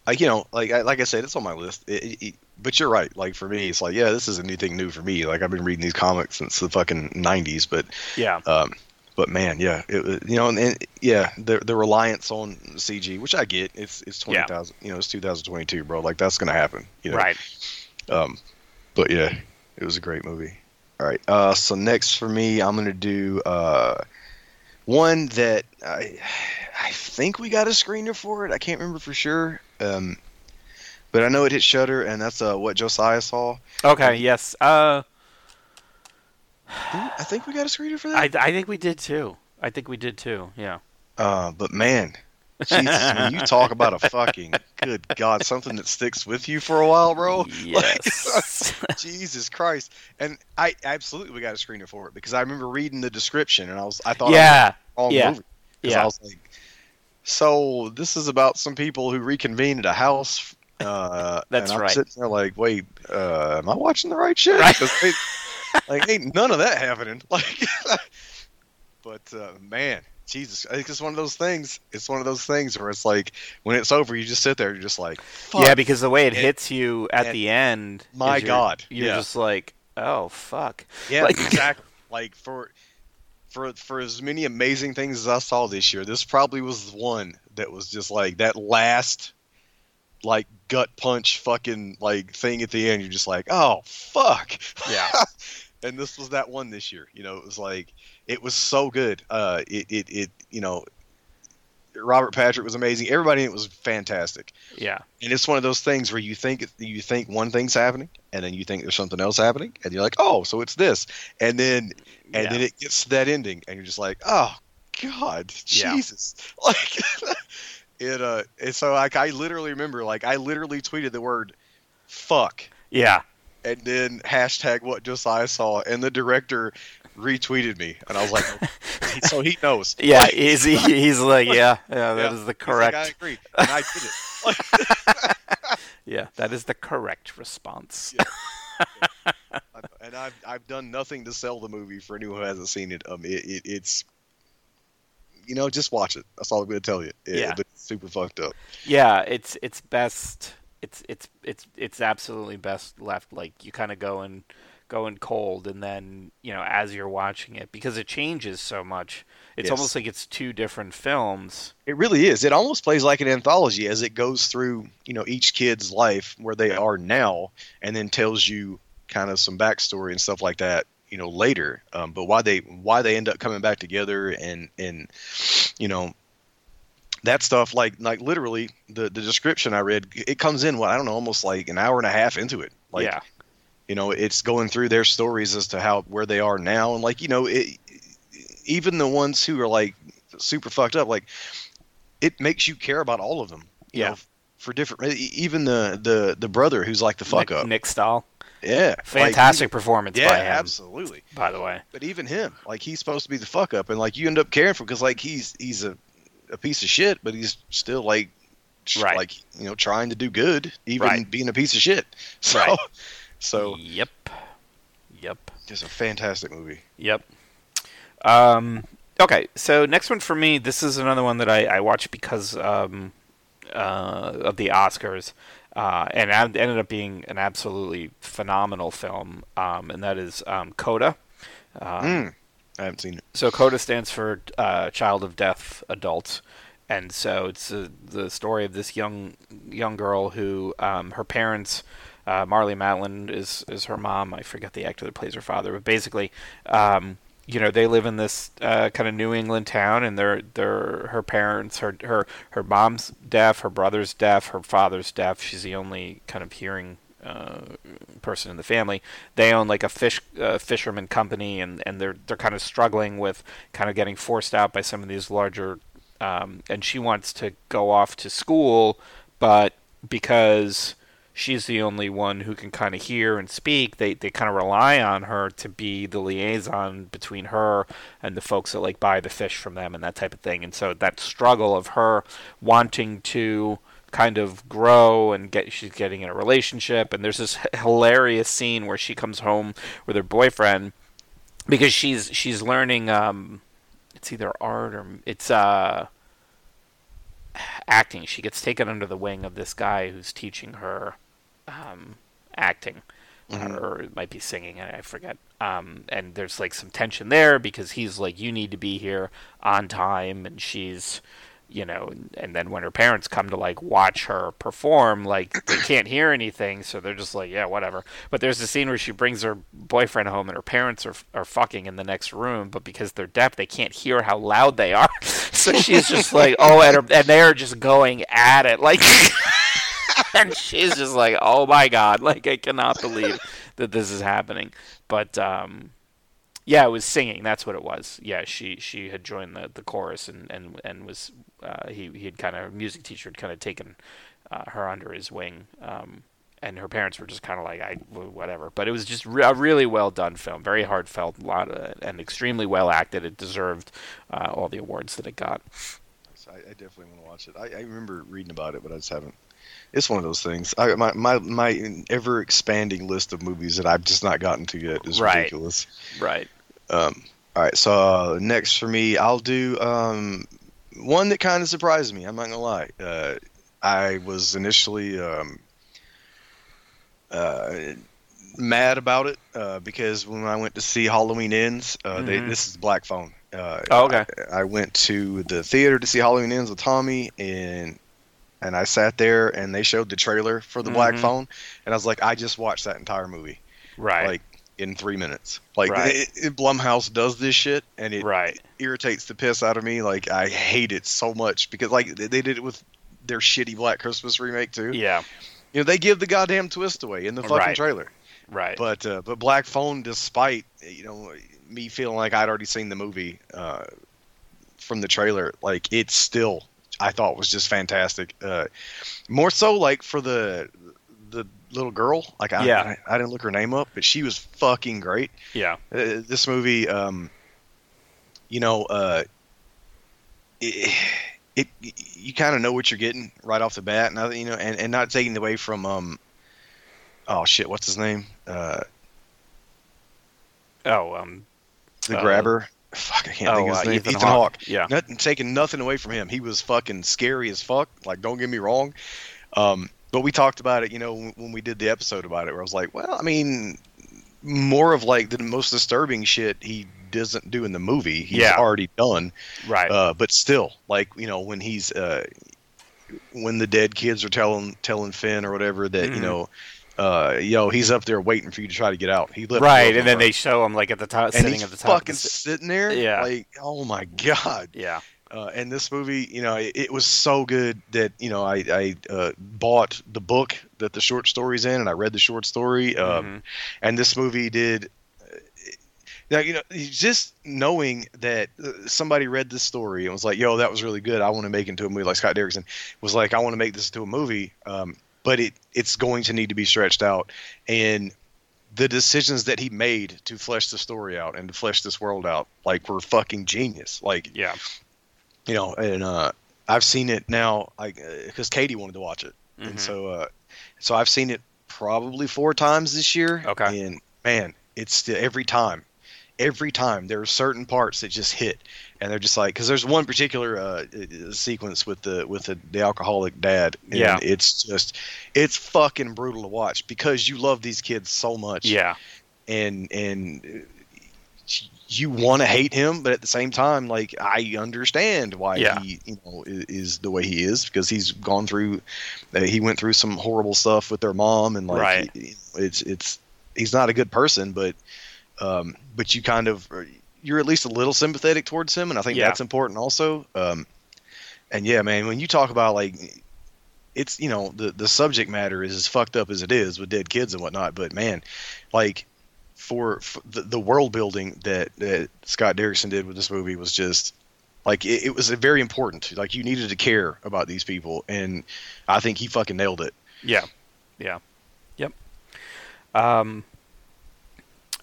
like you know, like I, like I said, it's on my list. It- it- but you're right. Like for me, it's like yeah, this is a new thing new for me. Like I've been reading these comics since the fucking '90s, but Yeah, um, but man, yeah, it, you know, and, and yeah, the the reliance on CG, which I get, it's it's twenty thousand, you know, it's 2022, bro. Like that's gonna happen, you know. right. Um, but yeah, it was a great movie. All right. Uh, so next for me, I'm gonna do uh, one that I I think we got a screener for it. I can't remember for sure. Um, but I know it hit Shudder, and that's uh, what Josiah saw. Okay. Yes. Uh, I think we got a screener for that. I think we did too. I think we did too. Yeah. Uh, but man. Jesus, when you talk about a fucking good God, something that sticks with you for a while, bro. <laughs> Yes. <laughs> Jesus Christ! And I absolutely we got a screener for it because I remember reading the description and I was I thought I yeah. wrong Yeah. movie. 'Cause Yeah. I was like, so this is about some people who reconvene at a house. Uh, <laughs> That's right. sitting there like, wait, uh, am I watching the right shit? Right. they- <laughs> like, ain't none of that happening. <laughs> Like, but uh, man, Jesus, I think it's one of those things. It's one of those things where it's like when it's over, you just sit there, you're just like, Fuck. Yeah, because the way it And- hits you at the end. My you're- God, You're yeah. just like, oh, fuck. Yeah, Like- exactly. Like for for for as many amazing things as I saw this year, this probably was the one that was just like that last like gut punch fucking like thing at the end. You're just like, oh fuck. Yeah. <laughs> and this was that one this year. You know, it was like it was so good. Uh, it it it you know. Robert Patrick was amazing. Everybody in it was fantastic. Yeah. And it's one of those things where you think you think one thing's happening, and then you think there's something else happening, and you're like, oh, so it's this, and then and yeah. then it gets to that ending, and you're just like, oh God, Yeah. Jesus, <laughs> like it. Uh, and so like I literally remember, like I literally tweeted the word "fuck" yeah. and then hashtag what Josiah saw, and the director retweeted me, and I was like, <laughs> so he knows. <laughs> Yeah, Like, he's, he's like, yeah, yeah, that is Yeah. the he's like, correct. I agree, <laughs> and I did it. Yeah, that is the correct response. and I've I've done nothing to sell the movie for anyone who hasn't seen it. Um, it, it it's you know just watch it. That's all I'm going to tell you. It- Yeah. it's super fucked up. Yeah, it's it's best. It's it's it's it's absolutely best left like you kind of go and go in cold, and then you know as you're watching it because it changes so much. It's Yes. almost like it's two different films. It really is. It almost plays like an anthology as it goes through you know each kid's life where they are now, and then tells you kind of some backstory and stuff like that. You know later, um, but why they why they end up coming back together and and you know that stuff like like literally the the description I read it comes in what I don't know almost like an hour and a half into it. Like yeah, you know it's going through their stories as to how where they are now. And like you know it, even the ones who are like super fucked up like it makes you care about all of them Yeah. know, for different even the the the brother who's like the fuck Nick, up. Nick Stahl, yeah like, fantastic performance yeah by him. absolutely By the way, but even him like he's supposed to be the fuck up and like you end up caring for because like he's he's a, a piece of shit but he's still like Right. like you know trying to do good even Right. being a piece of shit <laughs> so Right. so yep, yep. just a fantastic movie Yep. Um, okay, so next one for me. This is another one that I, I watched because um, uh, of the Oscars, uh, and it ended up being an absolutely phenomenal film. Um, and that is um, Coda. Um, Mm. I haven't seen it. so CODA stands for uh, Child of Deaf Adults, and so it's uh, the story of this young young girl who um, her parents, uh, Marlee Matlin is is her mom. I forget the actor that plays her father, but basically, um, you know, they live in this uh, kind of New England town, and they're they're her parents, her her her mom's deaf, her brother's deaf, her father's deaf. She's the only kind of hearing uh, person in the family. They own like a fish uh, fisherman company, and, and they're they're kind of struggling with kind of getting forced out by some of these larger. Um, and she wants to go off to school, but because she's the only one who can kind of hear and speak, they they kind of rely on her to be the liaison between her and the folks that like buy the fish from them and that type of thing. And so that struggle of her wanting to kind of grow and get she's getting in a relationship and there's this hilarious scene where she comes home with her boyfriend because she's she's learning um it's either art or it's uh acting. She gets taken under the wing of this guy who's teaching her um acting. Mhm. or it might be singing I I forget. Um and there's like some tension there because he's like you need to be here on time. And she's you know and, and then when her parents come to like watch her perform like they can't hear anything so they're just like yeah whatever. But there's a scene where she brings her boyfriend home and her parents are are fucking in the next room but because they're deaf they can't hear how loud they are. <laughs> So she's just <laughs> like oh and, her, and they're just going at it like <laughs> and she's just like oh my god like i cannot believe that this is happening. But um yeah, it was singing. That's what it was. Yeah, she she had joined the, the chorus and and and was uh, he he had kind of music teacher had kind of taken uh, her under his wing. Um, and her parents were just kind of like, I whatever. But it was just re- a really well done film, very heartfelt, a lot of, and extremely well acted. It deserved uh, all the awards that it got. I, I definitely want to watch it. I, I, remember reading about it, but I just haven't. It's one of those things. I, my my my ever expanding list of movies that I've just not gotten to yet is right. ridiculous. Right. Um. All right. So uh, next for me, I'll do um one that kind of surprised me. I'm not gonna lie. Uh, I was initially um uh mad about it uh, because when I went to see Halloween Ends, uh, mm-hmm. they, this is Black Phone. Uh, oh, okay. I, I, went to the theater to see Halloween Ends with Tommy, and and I sat there and they showed the trailer for the mm-hmm. Black Phone, and I was like, I just watched that entire movie, right? Like in three minutes. Like right. it, it, Blumhouse does this shit, and it, right. irritates the piss out of me. Like I hate it so much because like they did it with their shitty Black Christmas remake too. Yeah. You know they give the goddamn twist away in the fucking right. trailer. Right. But uh, but Black Phone, despite you know me feeling like I'd already seen the movie uh, from the trailer, like it still I thought was just fantastic. Uh, more so like for the the little girl. Like I, yeah. I, I, didn't look her name up, but she was fucking great. Yeah. Uh, this movie, um, you know, uh, it, it you kind of know what you're getting right off the bat, and you know, and, and not taking away from um, oh shit, what's his name? Uh, oh, um, the uh, grabber. Fuck, I can't oh, think of his uh, name. Ethan, Ethan Hawke. Hawke. Yeah. Nothing, taking nothing away from him. He was fucking scary as fuck. Like, don't get me wrong. Um, but we talked about it, you know, when we did the episode about it, where I was like, well, I mean, more of like the most disturbing shit he doesn't do in the movie. He's yeah. already done. Right. Uh, but still, like, you know, when he's, uh, when the dead kids are telling, telling Finn or whatever that, Mhm. you know, uh, know, he's up there waiting for you to try to get out. He left right, and then they show him like at the top, and sitting he's at the top. fucking the sitting there. Yeah. Like, oh my god. yeah. Uh, and this movie, you know, it, it was so good that you know I, I uh, bought the book that the short story's in, and I read the short story. Um, Mhm. And this movie did. uh, Now you know, just knowing that uh, somebody read this story and was like, "Yo, that was really good. I want to make it into a movie." Like Scott Derrickson was like, "I want to make this into a movie," um, but it it's going to need to be stretched out, and the decisions that he made to flesh the story out and to flesh this world out, like, were fucking genius. Like, Yeah. you know, and uh, I've seen it now, like, because Katie wanted to watch it, Mhm. and so, uh, so I've seen it probably four times this year. Okay. and man, it's still every time, every time there are certain parts that just hit, and they're just like, because there's one particular uh, sequence with the with the, the alcoholic dad, and Yeah. it's just, it's fucking brutal to watch because you love these kids so much, Yeah. and and uh, you want to hate him, but at the same time, like I understand why Yeah. he you know is, is the way he is because he's gone through, uh, he went through some horrible stuff with their mom, and like Right. it's it's he's not a good person, but um, but you kind of you're at least a little sympathetic towards him, and I think Yeah. that's important also. Um, and yeah, man, when you talk about like it's you know the the subject matter is as fucked up as it is with dead kids and whatnot, but man, like for, for the, the world building that that Scott Derrickson did with this movie was just like it, it was very important. Like you needed to care about these people, and I think he fucking nailed it. Yeah. Yeah. Yep. Um.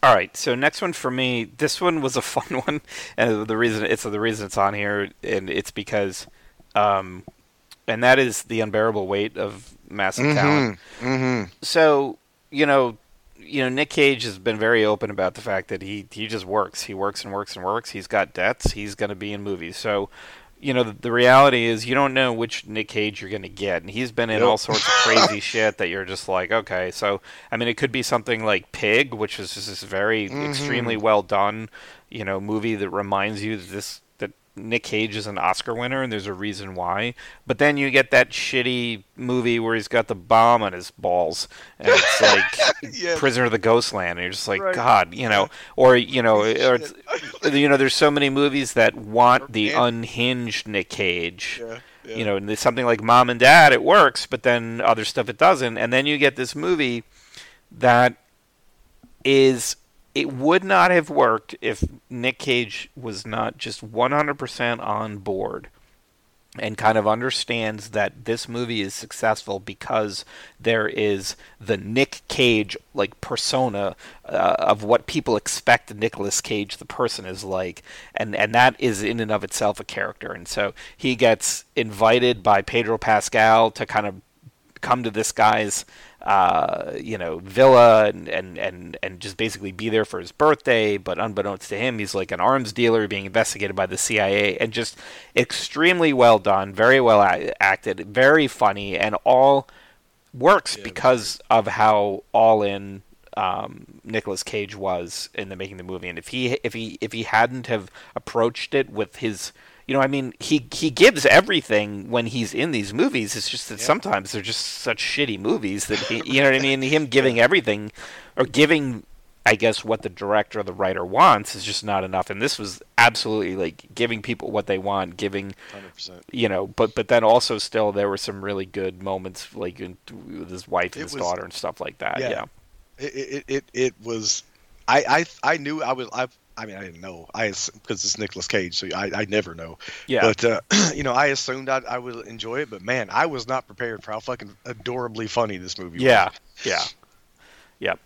All right. So next one for me. This one was a <laughs> fun one, and the reason it's the reason it's on here, and it's because, um, and that is the unbearable weight of massive talent. Mm-hmm. So you know, you know, Nick Cage has been very open about the fact that he he just works. He works and works and works. He's got debts. He's going to be in movies. So. You know, the, the reality is you don't know which Nick Cage you're going to get. And he's been in Yep. all sorts of crazy <laughs> shit that you're just like, okay. So, I mean, it could be something like Pig, which is just this very Mhm. extremely well done, you know, movie that reminds you that this Nick Cage is an Oscar winner and there's a reason why. But then you get that shitty movie where he's got the bomb on his balls and it's <laughs> like Yeah. Prisoner of the Ghostland and you're just like Right. god, you know, or you know, or it's, you know, there's so many movies that want the unhinged Nick Cage Yeah, yeah. you know, and there's something like Mom and Dad, it works, but then other stuff it doesn't. And then you get this movie that is it would not have worked if Nick Cage was not just 100% on board and kind of understands that this movie is successful because there is the Nick Cage like persona uh, of what people expect Nicolas Cage the person is like. And and that is in and of itself a character. And so he gets invited by Pedro Pascal to kind of come to this guy's uh, you know, villa and, and, and, and just basically be there for his birthday. But unbeknownst to him, he's like an arms dealer being investigated by the CIA and just extremely well done, very well acted, very funny, and all works yeah, because of how all in um, Nicolas Cage was in the making the movie. And if he if he if he hadn't have approached it with his you know, I mean, he he gives everything when he's in these movies. It's just that yeah. sometimes they're just such shitty movies that he, you know what I mean. Him giving everything, or giving, I guess, what the director or the writer wants is just not enough. And this was absolutely like giving people what they want, giving, 100%. you know. But but then also still there were some really good moments, like with his wife and it his was, daughter and stuff like that. Yeah, yeah. It, it it it was. I I I knew I was I I mean, I didn't know. I because it's Nicolas Cage, so I, I never know. Yeah. But uh, <clears throat> you know, I assumed I'd, I would enjoy it, but man, I was not prepared for how fucking adorably funny this movie yeah. was. Yeah. Yeah. Yep.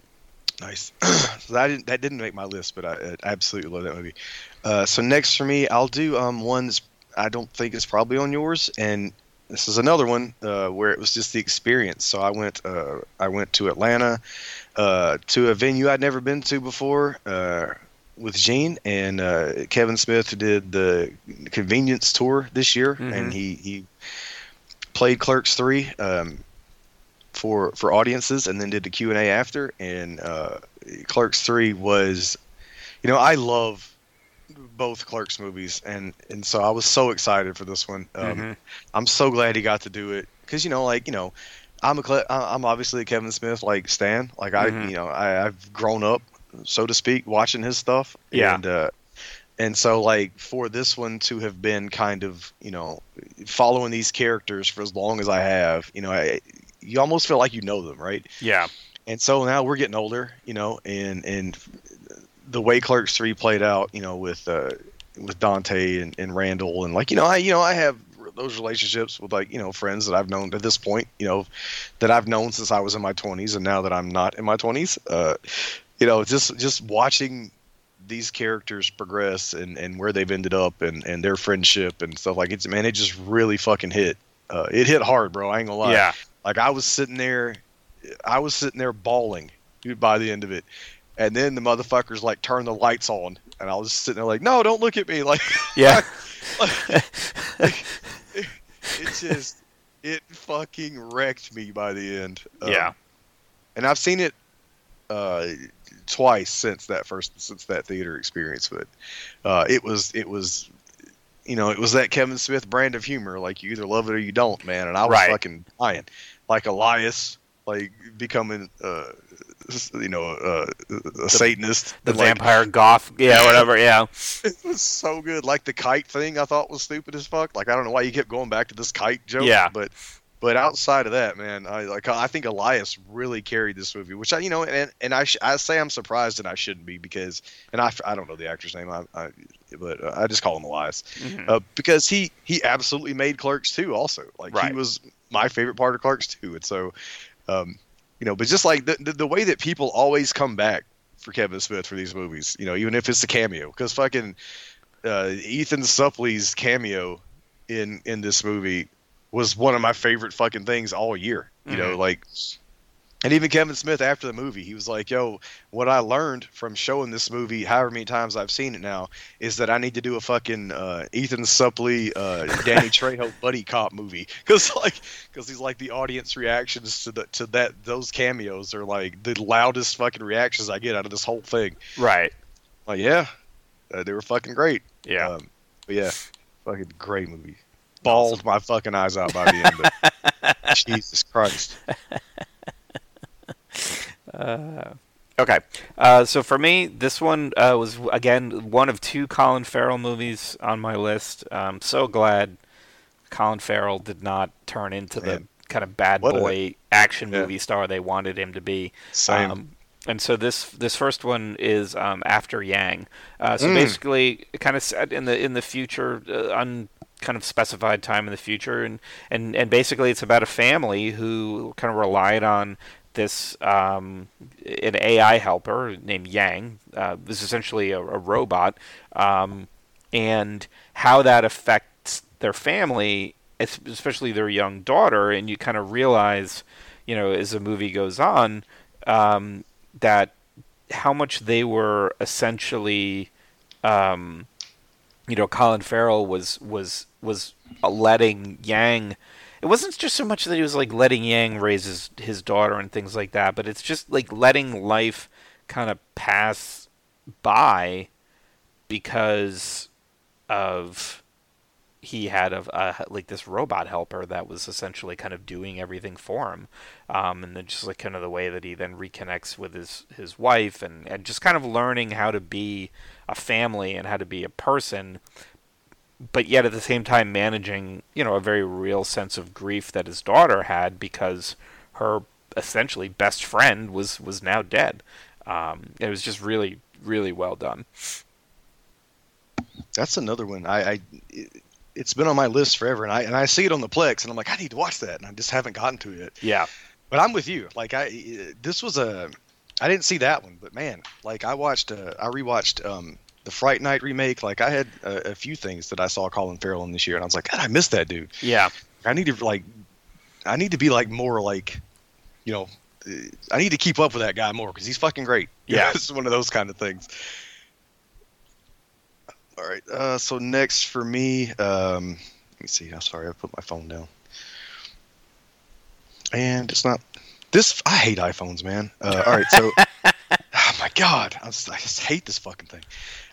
Nice. <clears throat> so that didn't that didn't make my list, but I, I absolutely love that movie. Uh, so next for me, I'll do um one that's I don't think it's probably on yours, and this is another one uh, where it was just the experience. So I went uh, I went to Atlanta uh, to a venue I'd never been to before. With Gene and uh, Kevin Smith did the convenience tour this year, mm-hmm. and he he played Clerks three um, for for audiences, and then did the Q and A after. And uh, Clerks three was, you know, I love both Clerks movies, and and so I was so excited for this one. Um, mm-hmm. I'm so glad he got to do it because you know, like you know. I'm a I'm obviously a Kevin Smith like Stan. Like I, mm-hmm. you know, I, I've grown up so to speak, watching his stuff. Yeah. And, uh, and so like for this one to have been kind of you know following these characters for as long as I have, you know, I, you almost feel like you know them, right? Yeah. And so now we're getting older, you know, and and the way Clerks three played out, you know, with uh, with Dante and, and Randall, and like you know, I you know I have those relationships with like you know friends that I've known to this point, you know, that I've known since I was in my 20s, and now that I'm not in my 20s, uh, you know, just just watching these characters progress and, and where they've ended up and, and their friendship and stuff like it's man, it just really fucking hit. Uh, it hit hard, bro. I ain't gonna lie. Yeah. Like I was sitting there, I was sitting there bawling. By the end of it, and then the motherfuckers like turned the lights on, and I was sitting there like, no, don't look at me, <laughs> like, yeah. like, <laughs> like, it, it, just it fucking wrecked me by the end. Um, yeah. And I've seen it uh, twice since that first since that theater experience, but uh, it was it was you know it was that Kevin Smith brand of humor. Like you either love it or you don't, man. And I was right. fucking dying, like Elias, like becoming. Uh, you know, uh, a the, Satanist, the vampire like, goth, yeah, whatever, yeah. <laughs> It was so good. Like the kite thing, I thought was stupid as fuck. Like I don't know why you kept going back to this kite joke. Yeah, but but outside of that, man, I like I think Elias really carried this movie, which I you know and and I sh- I say I'm surprised and I shouldn't be because and I, I don't know the actor's name I, I but uh, I just call him Elias mm-hmm. uh, because he he absolutely made Clerks 2 also like right. he was my favorite part of Clerks 2 and so um you know but just like the, the the way that people always come back for Kevin Smith for these movies you know even if it's a cameo because fucking uh, Ethan Suplee's cameo in in this movie was one of my favorite fucking things all year. You mm-hmm. know, like and even Kevin Smith after the movie, he was like, "Yo, what I learned from showing this movie, however many times I've seen it now, is that I need to do a fucking uh, Ethan Suplee, uh, Danny <laughs> Trejo buddy cop movie, because like, because he's like the audience reactions to the to that those cameos are like the loudest fucking reactions I get out of this whole thing. Right. Like, yeah, uh, they were fucking great. Yeah. Um, but yeah, fucking great movie bawled my fucking eyes out by the end. But <laughs> Jesus Christ. Uh, okay, uh, so for me, this one uh, was again one of two Colin Farrell movies on my list. I'm so glad Colin Farrell did not turn into Man. the kind of bad what boy action movie star they wanted him to be. Same. Um, and so this this first one is um, after Yang. Uh, so Mm. basically, kind of set in the in the future, uh, un kind of specified time in the future, and and and basically it's about a family who kind of relied on this um, an AI helper named Yang. Uh, this is essentially a, a robot, um, and how that affects their family, especially their young daughter, and you kind of realize, you know, as the movie goes on, um, that how much they were essentially, um, you know, Colin Farrell was was was uh, letting Yang. It wasn't just so much that he was like letting Yang raise his, his daughter and things like that, but it's just like letting life kind of pass by because of he had a, a like this robot helper that was essentially kind of doing everything for him, um, and then just like kind of the way that he then reconnects with his his wife and and just kind of learning how to be a family and how to be a person, but yet at the same time managing you know a very real sense of grief that his daughter had because her essentially best friend was was now dead. Um, it was just really really well done. That's another one. I, I it, it's been on my list forever, and I and I see it on the Plex, and I'm like, I need to watch that, and I just haven't gotten to it. Yeah. But I'm with you. Like I, this was a, I didn't see that one, but man, like I watched, uh, I rewatched um, the Fright Night remake. Like I had a, a few things that I saw Colin Farrell in this year, and I was like, God, I missed that dude. Yeah. I need to like, I need to be like more like, you know, I need to keep up with that guy more because he's fucking great. <laughs> Yeah. it's one of those kind of things. All right. Uh, so next for me, um, let me see. I'm sorry, I put my phone down, and it's not. This I hate iPhones, man. Uh, all right, so <laughs> oh my god, I'm, s- I just hate this fucking thing.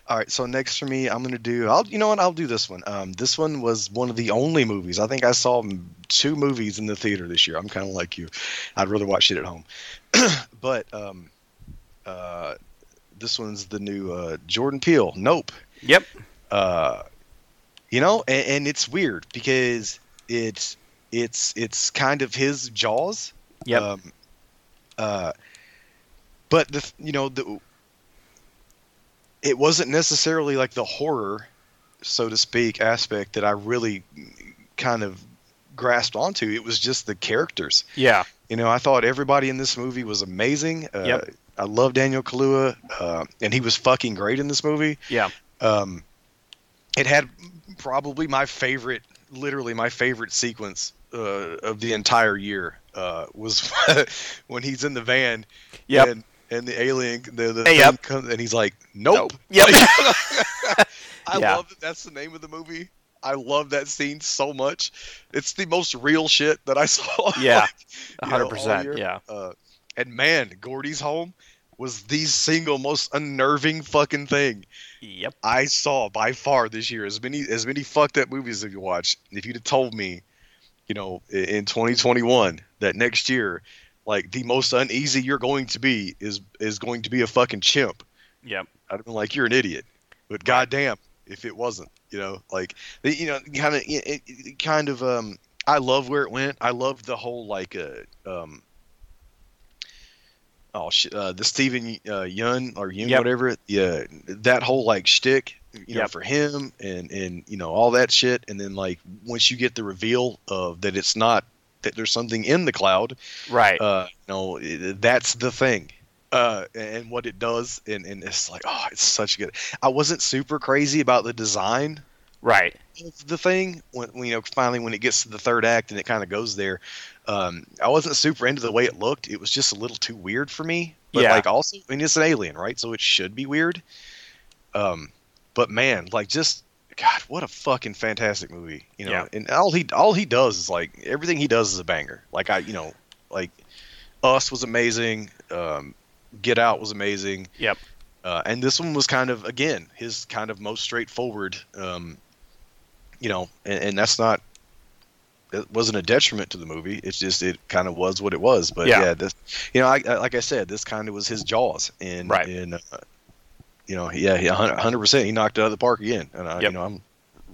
All right, so next for me, I'm gonna do. I'll, you know what? I'll do this one. Um, this one was one of the only movies. I think I saw two movies in the theater this year. I'm kind of like you. I'd rather watch shit at home. <clears throat> but um, uh, this one's the new uh, Jordan Peele. Nope. Yep. Uh, you know, and, and it's weird because it's it's it's kind of his Jaws. Yep. Um, uh, but the you know the it wasn't necessarily like the horror, so to speak, aspect that I really kind of grasped onto. It was just the characters. yeah. You know, I thought everybody in this movie was amazing. Uh, Yep. I love Daniel Kaluuya, uh, and he was fucking great in this movie. Yeah. Um, it had probably my favorite, literally my favorite sequence uh, of the entire year uh, was <laughs> when he's in the van. Yep. And, and the alien, the, the Hey, thing yep. comes, and he's like, "Nope." Yep. <laughs> I Yeah. love that. That's the name of the movie. I love that scene so much. It's the most real shit that I <laughs> saw. Yeah. A hundred all percent. Yeah. Uh, and man, Gordy's home was the single most unnerving fucking thing Yep. I saw by far this year. As many as many fucked up movies have you watched? If you'd have told me, you know, in 2021 that next year, like the most uneasy you're going to be is is going to be a fucking chimp, Yep. I'd have been like, you're an idiot. But goddamn, if it wasn't, you know, like you know, kind of, it, it, kind of, um, I love where it went. I love the whole like, uh, um, oh shit, uh, the Steven uh, Yeun or Yeun, Yep. whatever. Yeah, that whole like shtick, you know, Yep. for him and and you know all that shit. And then like once you get the reveal of that it's not that there's something in the cloud, Right. uh, you know, that's the thing. Uh, and what it does, and, and it's like, oh, it's such good. I wasn't super crazy about the design right. of the thing when when, you know finally when it gets to the third act and it kind of goes there. Um, I wasn't super into the way it looked. It was just a little too weird for me. But Yeah. like also, I mean, it's an alien, right? So it should be weird. Um, but man, like just God, what a fucking fantastic movie, you know. Yeah. And all he all he does is like everything he does is a banger. Like I, you know, like Us was amazing. Um, Get Out was amazing. Yep. Uh, and this one was kind of again his kind of most straightforward. Um, you know, and, and that's not. It wasn't a detriment to the movie. It's just it kind of was what it was. But Yeah. yeah, this, you know, I, I, like I said, this kind of was his Jaws, and Right. and uh, you know, yeah, hundred percent, he knocked it out of the park again, and I, Yep. you know, I'm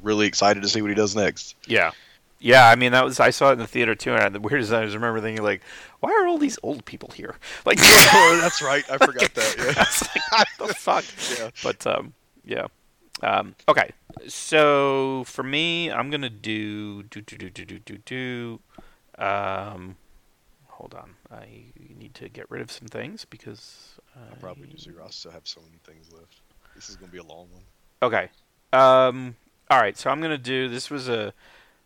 really excited to see what he does next. Yeah. Yeah, I mean that was I saw it in the theater too, and the weirdest thing is, I just remember thinking like, why are all these old people here? Like, <laughs> oh, that's right. I forgot that. Yeah. <laughs> Like, what the fuck? <laughs> Yeah. But um, yeah. Um, okay, so for me, I'm gonna do do do do do do do do. Um, hold on, I need to get rid of some things because I'll probably do zero. I still have so many things left. This is gonna be a long one. Okay. Um, all right, so I'm gonna do. This was a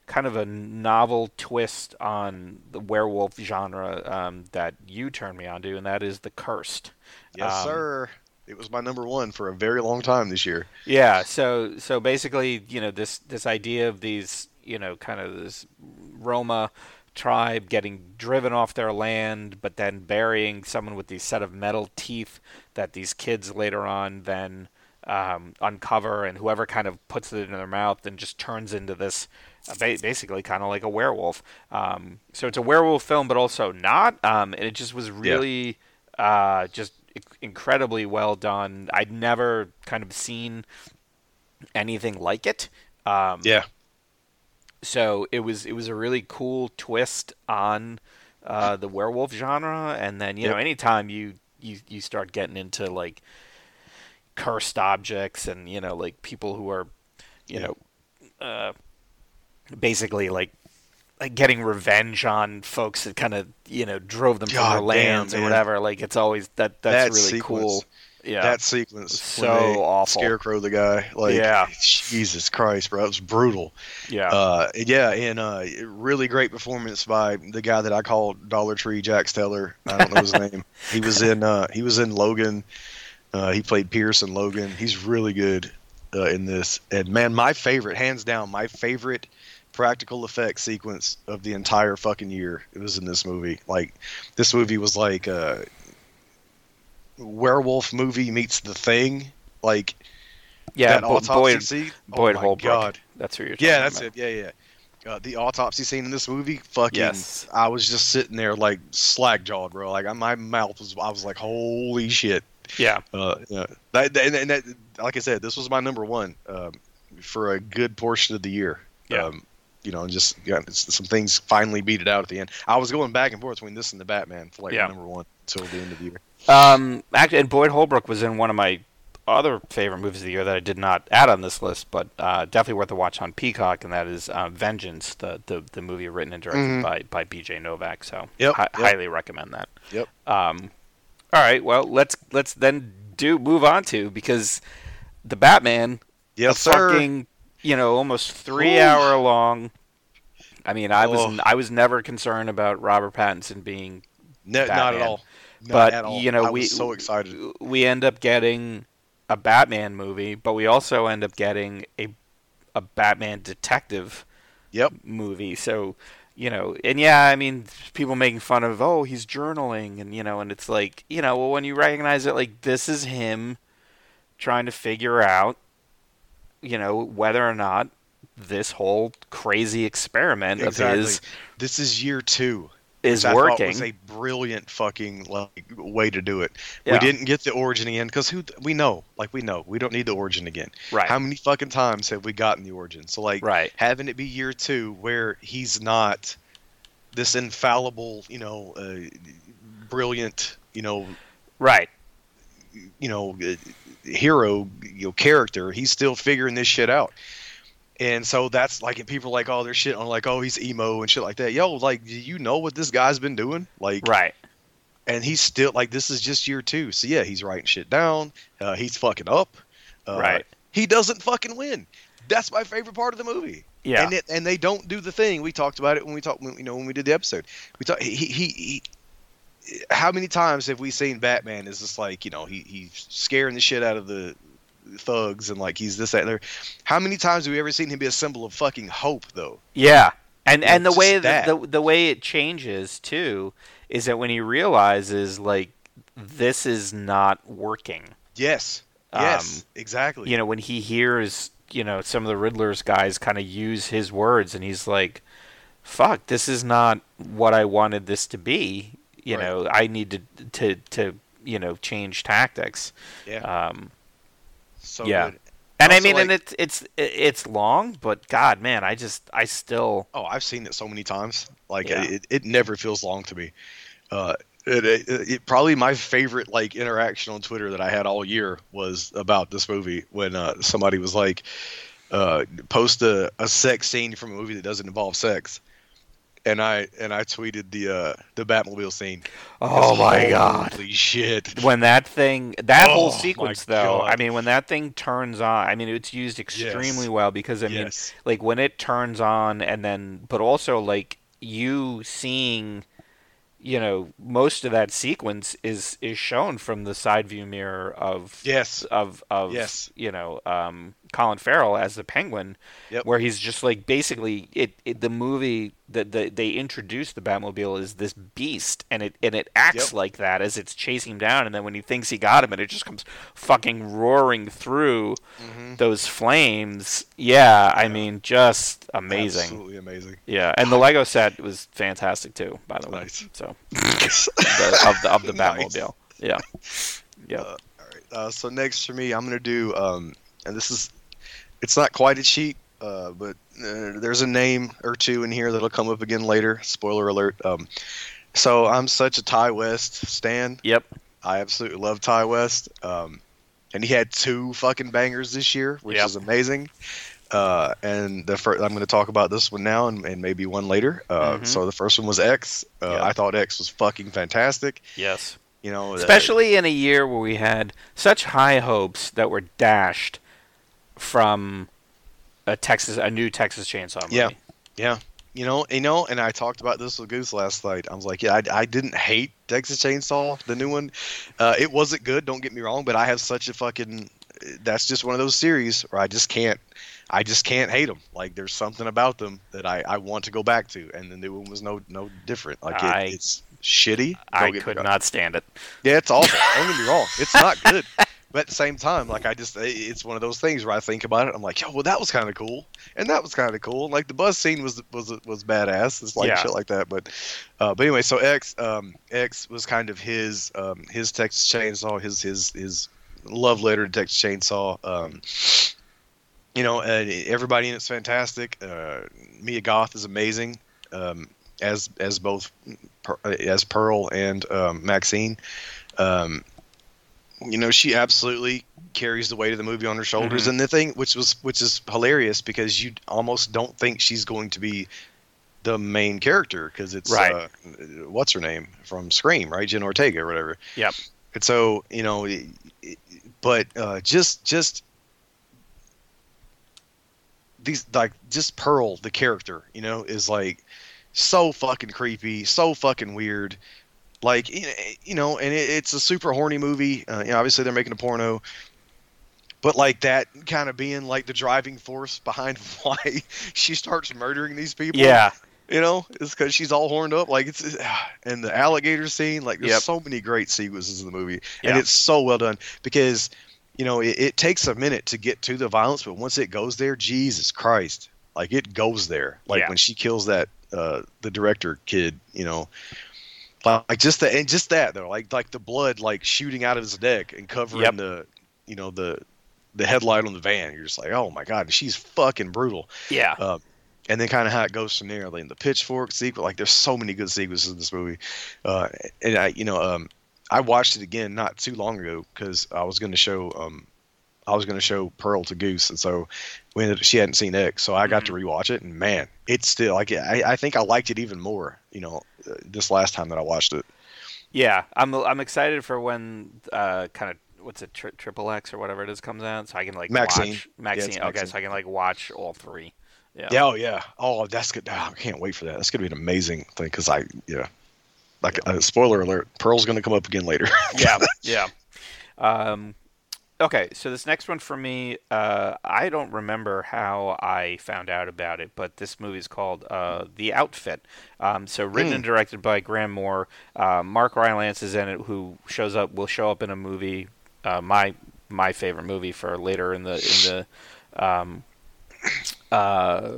kind of a novel twist on the werewolf genre um, that you turned me on to, and that is the cursed. Yes, Um, sir. It was my number one for a very long time this year. Yeah. So so basically, you know, this this idea of these, you know, kind of this Roma tribe getting driven off their land, but then burying someone with these set of metal teeth that these kids later on then um, uncover, and whoever kind of puts it in their mouth and just turns into this. Uh, ba- basically, kind of like a werewolf. Um, so it's a werewolf film, but also not. Um, and it just was really uh, just incredibly well done. I'd never kind of seen anything like it. Um, Yeah. So it was it was a really cool twist on uh, the werewolf genre, and then you know anytime you you you start getting into like cursed objects and you know like people who are you Yeah. know uh, basically like like getting revenge on folks that kind of you know drove them from God their damn, lands or whatever. Like it's always that that's That really sequence. cool. Yeah, That sequence. So awful. Scarecrow the guy. Like, Yeah. Jesus Christ, bro. It was brutal. yeah, Uh, yeah, and uh, really great performance by the guy that I call Dollar Tree Jack Steller. I don't know his <laughs> name. He was in uh, he was in Logan. Uh, he played Pierce in Logan. He's really good uh, in this. And man, my favorite, hands down, my favorite practical effects sequence of the entire fucking year. It was in this movie. Like this movie was like a werewolf movie meets The Thing. Like yeah. that Bo- autopsy Boyd scene. Boyd oh Holbrook. God. That's who you're. Talking Yeah, that's about. it. Yeah, yeah. Uh, the autopsy scene in this movie, fucking, Yes. I was just sitting there like slack jawed, bro. Like my mouth was, I was like, holy shit. Yeah, Uh, yeah. That, that- and, that, like I said, this was my number one um, for a good portion of the year. Yeah. Um, you know, and just yeah, it's- some things finally beat it out at the end. I was going back and forth between this and the Batman for like Yeah. number one until the end of the year. Um, actually, and Boyd Holbrook was in one of my other favorite movies of the year that I did not add on this list, but uh, definitely worth a watch on Peacock, and that is uh, Vengeance, the, the the movie written and directed Mhm. by by B.J. Novak. So, Yep, hi- yep. highly recommend that. Yep. Um, all right, well let's let's then do move on to because the Batman, Yes, a sir. fucking you know almost three Ooh. hour long. I mean, I was Oh. I was never concerned about Robert Pattinson being No, not at all. Not but at all. you know we so excited. we end up getting a Batman movie, but we also end up getting a a Batman detective Yep. movie. So you know, and yeah, I mean, people making fun of oh he's journaling, and you know, and it's like you know, well when you recognize it, like this is him trying to figure out, you know, whether or not this whole crazy experiment Exactly. of his This is year two. Is I thought working. was a brilliant fucking like way to do it. Yeah. We didn't get the origin again because who we know, like we know, we don't need the origin again. Right. How many fucking times have we gotten the origin? So like Right. having it be year two where he's not this infallible, you know, uh, brilliant, you know, right. you know, uh, hero, you know, character. He's still figuring this shit out. And so that's like, and people are like, oh, they're shit on like, oh, he's emo and shit like that. Yo, like, do you know what this guy's been doing? Like, Right. and he's still like, this is just year two. So yeah, he's writing shit down. Uh, he's fucking up. Uh, Right. He doesn't fucking win. That's my favorite part of the movie. Yeah. And it, and they don't do the thing we talked about it when we talked, when, you know, when we did the episode. We talked. He, he he. How many times have we seen Batman? Is just like you know he he's scaring the shit out of the thugs and like he's this that and there. How many times have we ever seen him be a symbol of fucking hope though? Yeah, and Yeah, and the way that. the the way it changes too is that when he realizes like this is not working. Yes. Um, Yes. exactly. You know, when he hears you know some of the Riddler's guys kind of use his words, and he's like, "Fuck, this is not what I wanted this to be." You Right. know, I need to to to you know change tactics. yeah. Um, so yeah. good. And I mean, and it's it's it's long, but God, man, I just I still Oh, I've seen it so many times. Like Yeah. it, it never feels long to me. Uh, it, it, it probably my favorite like interaction on Twitter that I had all year was about this movie when uh, somebody was like, uh, post a, a sex scene from a movie that doesn't involve sex, and I and I tweeted the uh, the Batmobile scene. Oh my god. Holy shit! When that thing, that Oh, whole sequence, though, God. I mean, when that thing turns on, I mean, it's used extremely Yes. well because I mean, yes. like when it turns on, and then, but also like you seeing, you know, most of that sequence is is shown from the side view mirror of Yes. of of Yes. you know um, Colin Farrell as the Penguin, Yep. where he's just like basically it, it the movie that the, they introduce the Batmobile is this beast, and it and it acts Yep. like that as it's chasing him down, and then when he thinks he got him, and it just comes fucking roaring through Mhm. those flames. Yeah, I mean, just amazing. Absolutely amazing. Yeah, and the Lego set was fantastic too, by the way. So <laughs> the, of the of the Nice. Batmobile. Yeah. Yep. Uh, all right. Uh, so next for me, I'm gonna do, um, and this is, it's not quite a cheat, uh, but uh, there's a name or two in here that'll come up again later. Spoiler alert. Um, so I'm such a Ti West stan. Yep. I absolutely love Ti West. Um, and he had two fucking bangers this year, which Yep. is amazing. Uh, and the first, I'm going to talk about this one now and, and maybe one later. Uh, Mhm. So the first one was X. Uh, Yep. I thought X was fucking fantastic. Yes. You know, uh, Especially in a year where we had such high hopes that were dashed from a Texas, a new Texas Chainsaw movie. Yeah. Yeah, you know, you know, and I talked about this with Goose last night. I was like, yeah, I, I didn't hate Texas Chainsaw, the new one. Uh, it wasn't good, don't get me wrong, but I have such a fucking. That's just one of those series where I just can't, I just can't hate them. Like there's something about them that I, I want to go back to, and the new one was no no different. Like it, I- it's shitty. Don't I could not stand it. Yeah, it's awful. Don't get me wrong. It's not good. <laughs> But at the same time, like I just, it's one of those things where I think about it. I'm like, yo, well, that was kind of cool, and that was kind of cool. Like the bus scene was was was badass. It's like Yeah. shit like that. But, uh, but anyway, so X, um, X was kind of his, um, his Texas Chainsaw, his his his love letter to Texas Chainsaw. Um, you know, everybody in it's fantastic. Uh, Mia Goth is amazing. Um, as as both as Pearl and um, Maxine. Um, you know, she absolutely carries the weight of the movie on her shoulders. Mhm. And the thing, which was which is hilarious, because you almost don't think she's going to be the main character because it's Right. uh, what's her name from Scream, right? Jen Ortega or whatever. Yep. And so you know, it- it- but uh, just just these like just Pearl, the character, you know, is like so fucking creepy, so fucking weird. Like you know- and it, it's a super horny movie. Uh, you know, obviously they're making a porno, but like that kind of being like the driving force behind <laughs> why she starts murdering these people. Yeah. you know, it's because she's all horned up. Like it's and the alligator scene. Like there's Yep. so many great sequences in the movie, Yeah. and it's so well done because you know it, it takes a minute to get to the violence, but once it goes there, Jesus Christ, like it goes there. Like Yeah. when she kills that uh, the director kid, you know. Like just the and just that though, like like the blood like shooting out of his neck and covering Yep. the you know the the headlight on the van. You're just like, oh my god, she's fucking brutal Yeah. um, and then kind of how it goes from there. Like the pitchfork sequence, like there's so many good sequences in this movie. Uh, and I, you know, um, I watched it again not too long ago because I was going to show, um, I was going to show Pearl to Goose, and so we ended, she hadn't seen X, so I got to rewatch it, and man, it's still like I, I think I liked it even more. You know, uh, this last time that I watched it. Yeah. I'm I'm excited for when uh kind of what's it tri- triple X or whatever it is comes out, so I can like Maxine. watch Yeah, Maxine. it's okay, Maxine. so I can like watch all three. Yeah. Yeah, oh yeah, oh that's good. ah, I can't wait for that. That's gonna be an amazing thing because I, yeah, like uh, spoiler alert, Pearl's gonna come up again later. yeah, <laughs> yeah. Um, okay, so this next one for me, uh, I don't remember how I found out about it, but this movie is called uh, The Outfit. Um, so written Hmm. and directed by Graham Moore. Uh, Mark Rylance is in it, who shows up will show up in a movie, uh, my my favorite movie for later in the in the um, uh,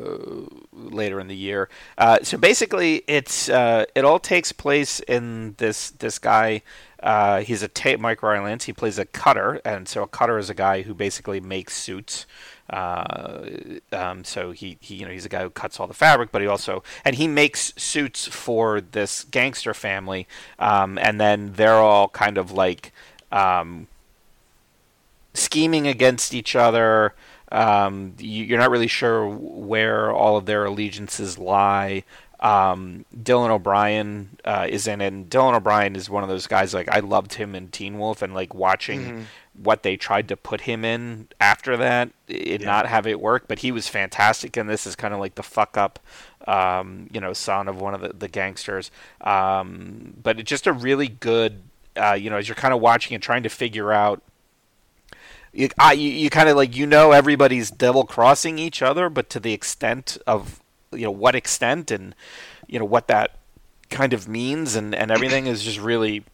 later in the year. Uh, so basically, it's uh, it all takes place in this this guy. Uh, he's a ta- Mike Rylance. He plays a cutter, and so a cutter is a guy who basically makes suits. Uh, um, so he, he, you know, he's a guy who cuts all the fabric, but he also and he makes suits for this gangster family, um, and then they're all kind of like um, scheming against each other. Um, you, are not really sure where all of their allegiances lie. Um, Dylan O'Brien uh, is in it. And Dylan O'Brien is one of those guys. Like I loved him in Teen Wolf, and like watching mm-hmm. what they tried to put him in after that, and yeah. not have it work. But he was fantastic, and this is kind of like the fuck up, um, you know, son of one of the, the gangsters. Um, but it's just a really good, uh, you know, as you're kind of watching and trying to figure out you, I, you, you kind of like you know everybody's double crossing each other, but to the extent of you know what extent and you know what that kind of means and and everything is just really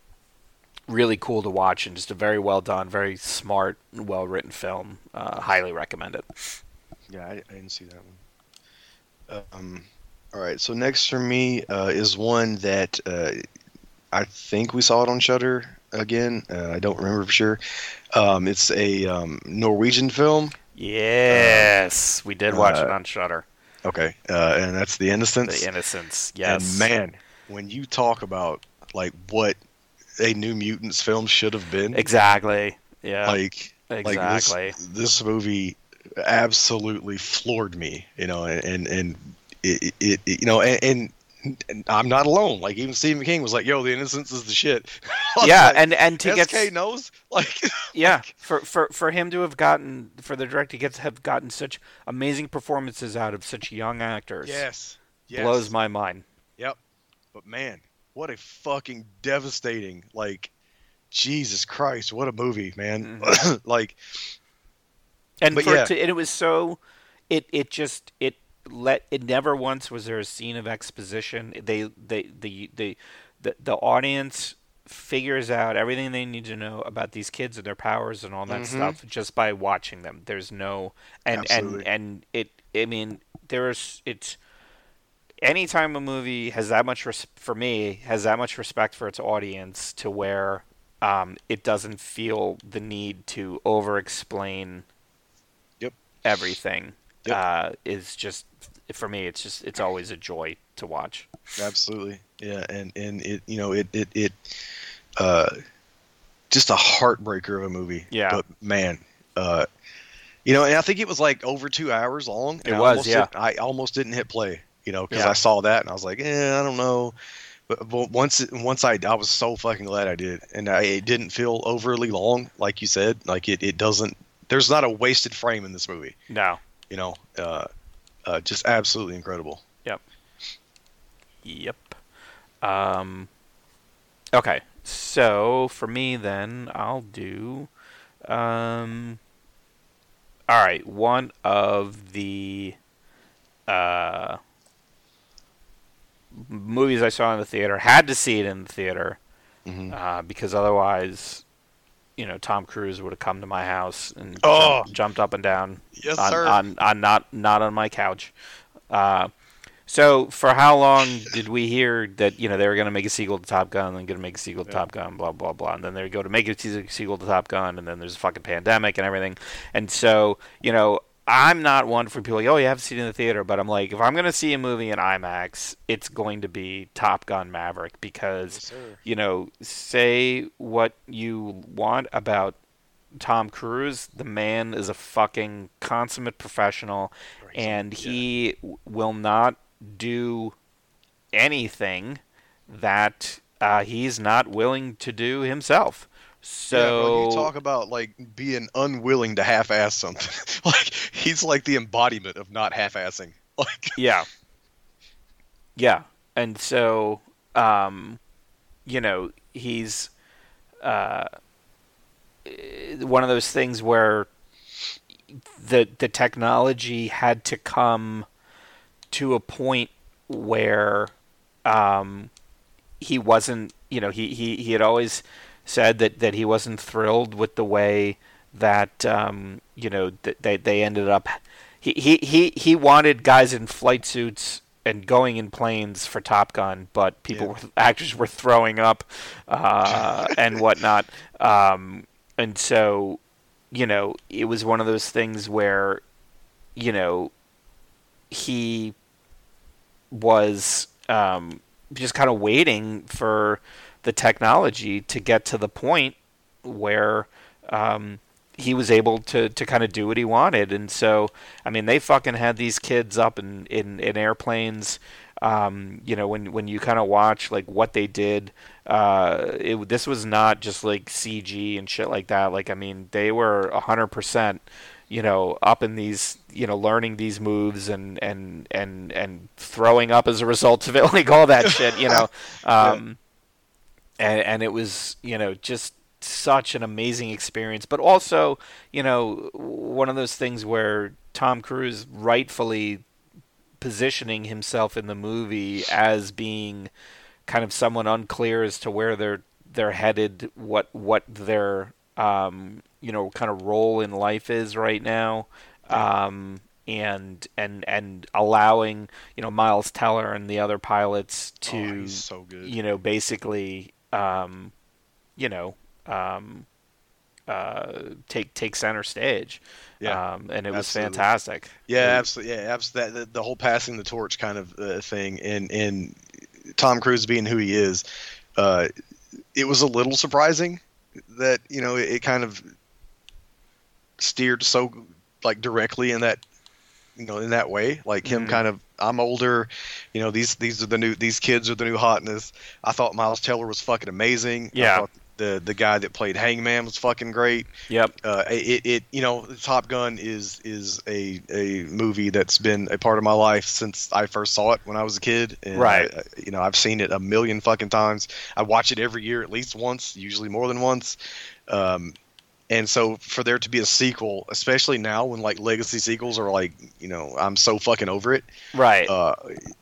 really cool to watch and just a very well done, very smart, well written film. Uh, highly recommend it. Yeah, I, I, didn't see that one. Um, all right, so next for me uh, is one that uh, I think we saw it on Shudder again. Uh, I don't remember for sure. Um, it's a um, Norwegian film. Yes, we did watch uh, it on Shudder. Okay, uh, and that's The Innocents. The Innocents. Yes. And man, when you talk about like what a New Mutants film should have been, exactly. Yeah. Like exactly. Like this, this movie absolutely floored me. You know, and and, and it, it, it, you know and, and I'm not alone. Like even Stephen King was like, "Yo, The Innocents is the shit." <laughs> yeah, like, and and to SK get knows <laughs> like yeah for for for him to have gotten for the director to get to have gotten such amazing performances out of such young actors. Yes, yes. blows my mind. Yep, but man, what a fucking devastating like Jesus Christ, what a movie, man! Mm-hmm. <laughs> like, and for yeah. to, and it was so it it just it let it never once was there a scene of exposition. They they the the the, the audience figures out everything they need to know about these kids and their powers and all that mm-hmm. stuff just by watching them. There's no and Absolutely. and and it. I mean, there's it's anytime a movie has that much res- for me has that much respect for its audience to where um, it doesn't feel the need to over explain yep. everything yep. uh, is just for me. It's just it's always a joy to watch. Absolutely, yeah, and and it you know it it it uh, just a heartbreaker of a movie. Yeah, but man, uh, you know, and I think it was like over two hours long. It was, yeah. I almost didn't hit play, you know, because yeah. I saw that and I was like, eh, I don't know. But, but once once I I was so fucking glad I did, and I, it didn't feel overly long, like you said. Like it, it doesn't. There's not a wasted frame in this movie. No, you know, uh, uh, just absolutely incredible. Yep. Yep. Um, okay, so for me then, I'll do. Um, all right, one of the uh, movies I saw in the theater had to see it in the theater mm-hmm. uh, because otherwise you know Tom Cruise would have come to my house and oh. jumped, jumped up and down yes, on, sir. on, on not not on my couch. Uh, so for how long did we hear that you know they were going to make a sequel to Top Gun and then going to make a sequel to yeah. Top Gun, blah blah blah, and then they go to make a sequel to Top Gun, and then there's a fucking pandemic and everything, and so you know I'm not one for people like, oh, you have to see it in the theater, but I'm like, if I'm going to see a movie in IMAX, it's going to be Top Gun Maverick because, yes, you know, say what you want about Tom Cruise, the man is a fucking consummate professional, right. and he yeah. will not do anything that uh, he's not willing to do himself. So yeah, you talk about like being unwilling to half-ass something, <laughs> like he's like the embodiment of not half-assing. <laughs> Like yeah, yeah, and so um, you know he's uh, one of those things where the the technology had to come to a point where um, he wasn't you know he, he, he had always said that, that he wasn't thrilled with the way that um, you know that they they ended up he, he he he wanted guys in flight suits and going in planes for Top Gun, but people Yeah. were actors were throwing up uh, <laughs> and whatnot, um, and so you know it was one of those things where you know he was um, just kind of waiting for the technology to get to the point where um, he was able to, to kind of do what he wanted. And so, I mean, they fucking had these kids up in, in, in airplanes. Um, you know, when when you kind of watch like what they did, uh, it, this was not just like CG and shit like that. Like, I mean, they were hundred percent, you know, up in these, you know, learning these moves and and and and throwing up as a result of it, <laughs> like all that shit, you know. <laughs> Um, and and it was you know just such an amazing experience. But also you know one of those things where Tom Cruise rightfully positioning himself in the movie as being kind of someone unclear as to where they're they're headed what what their um you know kind of role in life is right now um and and and allowing you know Miles Teller and the other pilots to Oh, so you know, basically, um, you know, um, uh, take take center stage. Yeah, um, and it was fantastic. Yeah, absolutely. Yeah, absolutely. The, the whole passing the torch kind of uh, thing, and and Tom Cruise being who he is, uh, it was a little surprising that you know it, it kind of steered so like directly in that you know in that way like him Mhm. kind of i'm older you know these these are the new these kids are the new hotness i thought miles teller was fucking amazing I Yeah. thought the the guy that played hangman was fucking great Yep. uh, it, it you know Top Gun is is a, a movie that's been a part of my life since I first saw it when I was a kid. And Right. I- you know I've seen it a million fucking times. I watch it every year at least once, usually more than once. Um, and so for there to be a sequel, especially now when like legacy sequels are like you know I'm so fucking over it. Right. Uh,